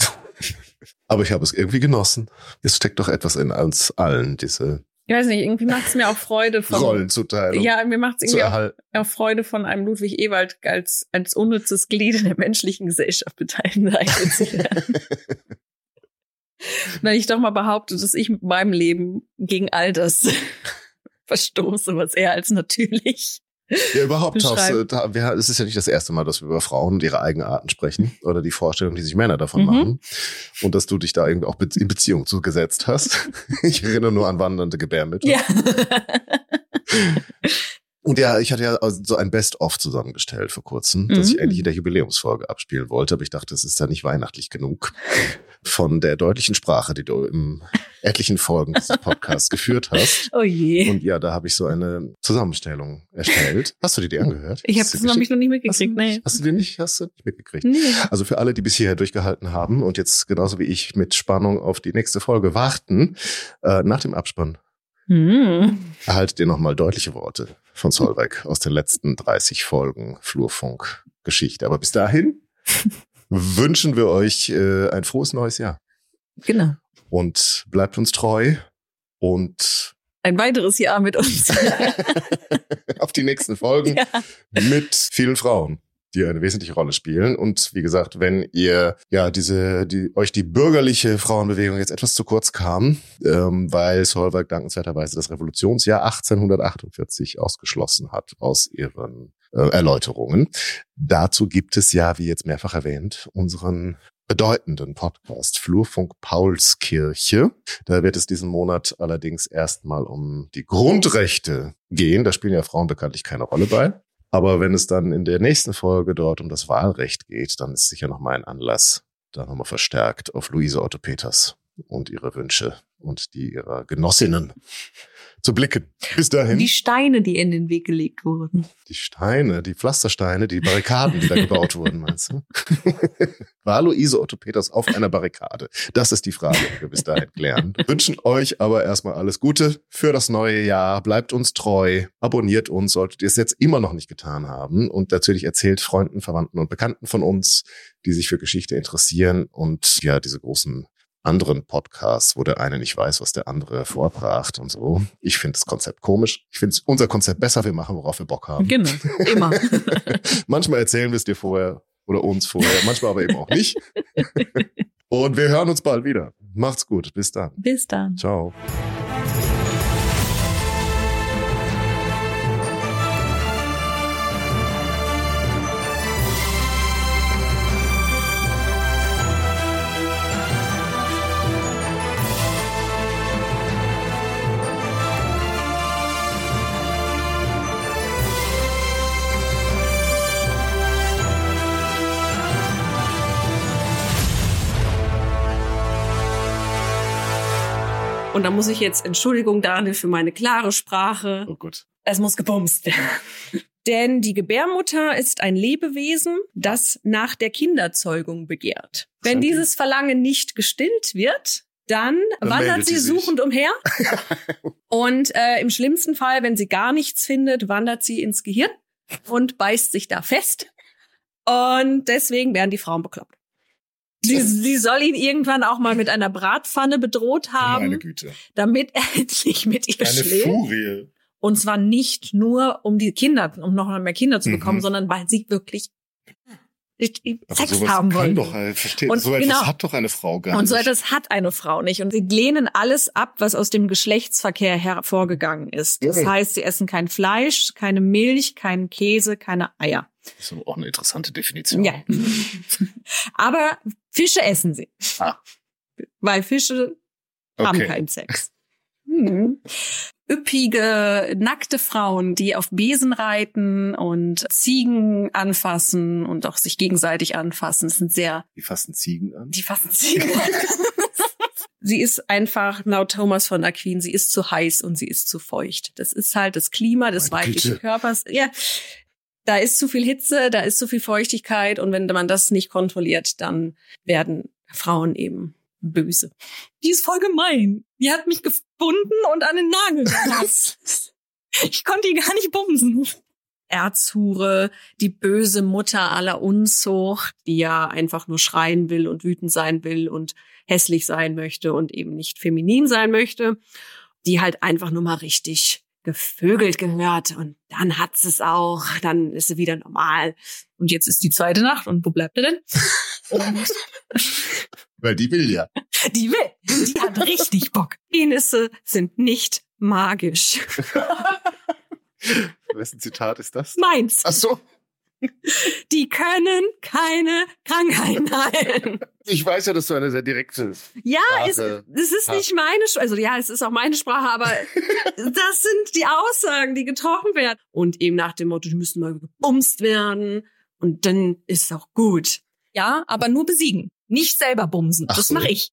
Aber ich habe es irgendwie genossen. Es steckt doch etwas in uns allen, diese ich weiß nicht, irgendwie macht es mir auch Freude von. Rollenzuteilung. Ja, mir macht es irgendwie auch, auch, Freude von einem Ludwig Ewald als, als unnützes Glied in der menschlichen Gesellschaft beteiligt zu werden. Weil ich doch mal behaupte, dass ich mit meinem Leben gegen all das *laughs* verstoße, was er als natürlich ja, überhaupt. Da, es ist ja nicht das erste Mal, dass wir über Frauen und ihre Eigenarten sprechen oder die Vorstellung, die sich Männer davon mhm. machen. Und dass du dich da irgendwie auch in Beziehung zugesetzt hast. *laughs* Ich erinnere nur an wandernde Gebärmittel. Ja. Und ja, ich hatte ja so ein Best-of zusammengestellt vor kurzem, mhm. das ich eigentlich in der Jubiläumsfolge abspielen wollte, aber ich dachte, es ist ja nicht weihnachtlich genug von der deutlichen Sprache, die du im etlichen Folgen dieses *laughs* Podcasts geführt hast. Oh je. Und ja, da habe ich so eine Zusammenstellung erstellt. Hast du dir die angehört? Ich habe das noch, noch nicht mitgekriegt. Hast du, nee. hast du die nicht? Hast du nicht mitgekriegt? Nee. Also für alle, die bis hierher durchgehalten haben und jetzt genauso wie ich mit Spannung auf die nächste Folge warten, äh, nach dem Abspann hm. erhaltet ihr nochmal deutliche Worte von Solveig aus den letzten 30 Folgen Flurfunk-Geschichte. Aber bis dahin *laughs* wünschen wir euch äh, ein frohes neues Jahr. Genau. Und bleibt uns treu und ein weiteres Jahr mit uns. *laughs* Auf die nächsten Folgen ja. mit vielen Frauen die eine wesentliche Rolle spielen. Und wie gesagt, wenn ihr ja diese, die euch die bürgerliche Frauenbewegung jetzt etwas zu kurz kam, ähm, weil Solberg dankenswerterweise das Revolutionsjahr 1848 ausgeschlossen hat aus ihren äh, Erläuterungen. Dazu gibt es ja, wie jetzt mehrfach erwähnt, unseren bedeutenden Podcast Flurfunk Paulskirche. Da wird es diesen Monat allerdings erstmal um die Grundrechte gehen. Da spielen ja Frauen bekanntlich keine Rolle bei. Aber wenn es dann in der nächsten Folge dort um das Wahlrecht geht, dann ist sicher noch mal ein Anlass, da nochmal verstärkt auf Luise Otto Peters und ihre Wünsche und die ihrer Genossinnen zu blicken. Bis dahin. Die Steine, die in den Weg gelegt wurden. Die Steine, die Pflastersteine, die Barrikaden, die da gebaut wurden, meinst du? *laughs* War Luise Otto Peters auf einer Barrikade? Das ist die Frage, die wir bis dahin klären. Wünschen euch aber erstmal alles Gute für das neue Jahr. Bleibt uns treu. Abonniert uns, solltet ihr es jetzt immer noch nicht getan haben. Und natürlich erzählt Freunden, Verwandten und Bekannten von uns, die sich für Geschichte interessieren und ja, diese großen anderen Podcasts, wo der eine nicht weiß, was der andere vorbracht und so. Ich finde das Konzept komisch. Ich finde unser Konzept besser. Wir machen, worauf wir Bock haben. Genau, immer. *laughs* manchmal erzählen wir es dir vorher oder uns vorher, manchmal aber eben auch nicht. *laughs* und wir hören uns bald wieder. Macht's gut. Bis dann. Bis dann. Ciao. Und da muss ich jetzt, Entschuldigung, Daniel, für meine klare Sprache. Oh Gott. Es muss gebumst werden. *laughs* Denn die Gebärmutter ist ein Lebewesen, das nach der Kinderzeugung begehrt. Wenn dieses Verlangen nicht gestillt wird, dann, dann wandert sie, sie suchend umher. *laughs* und äh, im schlimmsten Fall, wenn sie gar nichts findet, wandert sie ins Gehirn und beißt sich da fest. Und deswegen werden die Frauen bekloppt. Sie, sie soll ihn irgendwann auch mal mit einer Bratpfanne bedroht haben, Meine Güte. damit er *laughs* endlich mit ihr Eine schläft. Furie. Und zwar nicht nur, um die Kinder, um noch mehr Kinder zu bekommen, mhm. sondern weil sie wirklich Sex haben wollen. Doch, versteht, und so etwas genau, hat doch eine Frau gar nicht. Und so etwas hat eine Frau nicht. Und sie lehnen alles ab, was aus dem Geschlechtsverkehr hervorgegangen ist. Das mhm. heißt, sie essen kein Fleisch, keine Milch, keinen Käse, keine Eier. Das ist auch eine interessante Definition. Ja. *laughs* Aber Fische essen sie. Ah. Weil Fische okay. haben keinen Sex. *laughs* Hm. Üppige, nackte Frauen, die auf Besen reiten und Ziegen anfassen und auch sich gegenseitig anfassen, das sind sehr. Die fassen Ziegen an? Die fassen Ziegen an. *laughs* sie ist einfach, laut Thomas von Aquin, sie ist zu heiß und sie ist zu feucht. Das ist halt das Klima des Meine weiblichen Güte. Körpers. Ja, da ist zu viel Hitze, da ist zu viel Feuchtigkeit und wenn man das nicht kontrolliert, dann werden Frauen eben böse. Die ist voll gemein. Die hat mich gefunden und an den Nagel gepasst. ich konnte die gar nicht bumsen. Erzhure, die böse Mutter aller Unzucht, die ja einfach nur schreien will und wütend sein will und hässlich sein möchte und eben nicht feminin sein möchte, die halt einfach nur mal richtig gevögelt gehört und dann hat sie es auch, dann ist sie wieder normal. Und jetzt ist die zweite Nacht und wo bleibt er denn? Und *laughs* Weil die will ja. die will, die hat richtig Bock. Penisse sind nicht magisch. *laughs* Wessen Zitat ist das? Meins. Ach so. *laughs* Die können keine Krankheiten heilen. Ich weiß ja, dass du eine sehr direkte Ja, es, es ist hast. nicht meine Sprache. Also ja, es ist auch meine Sprache, aber *laughs* das sind die Aussagen, die getroffen werden. Und eben nach dem Motto, die müssen mal gebumst werden. Und dann ist es auch gut. Ja, aber nur besiegen. Nicht selber bumsen. Ach das so. mache ich.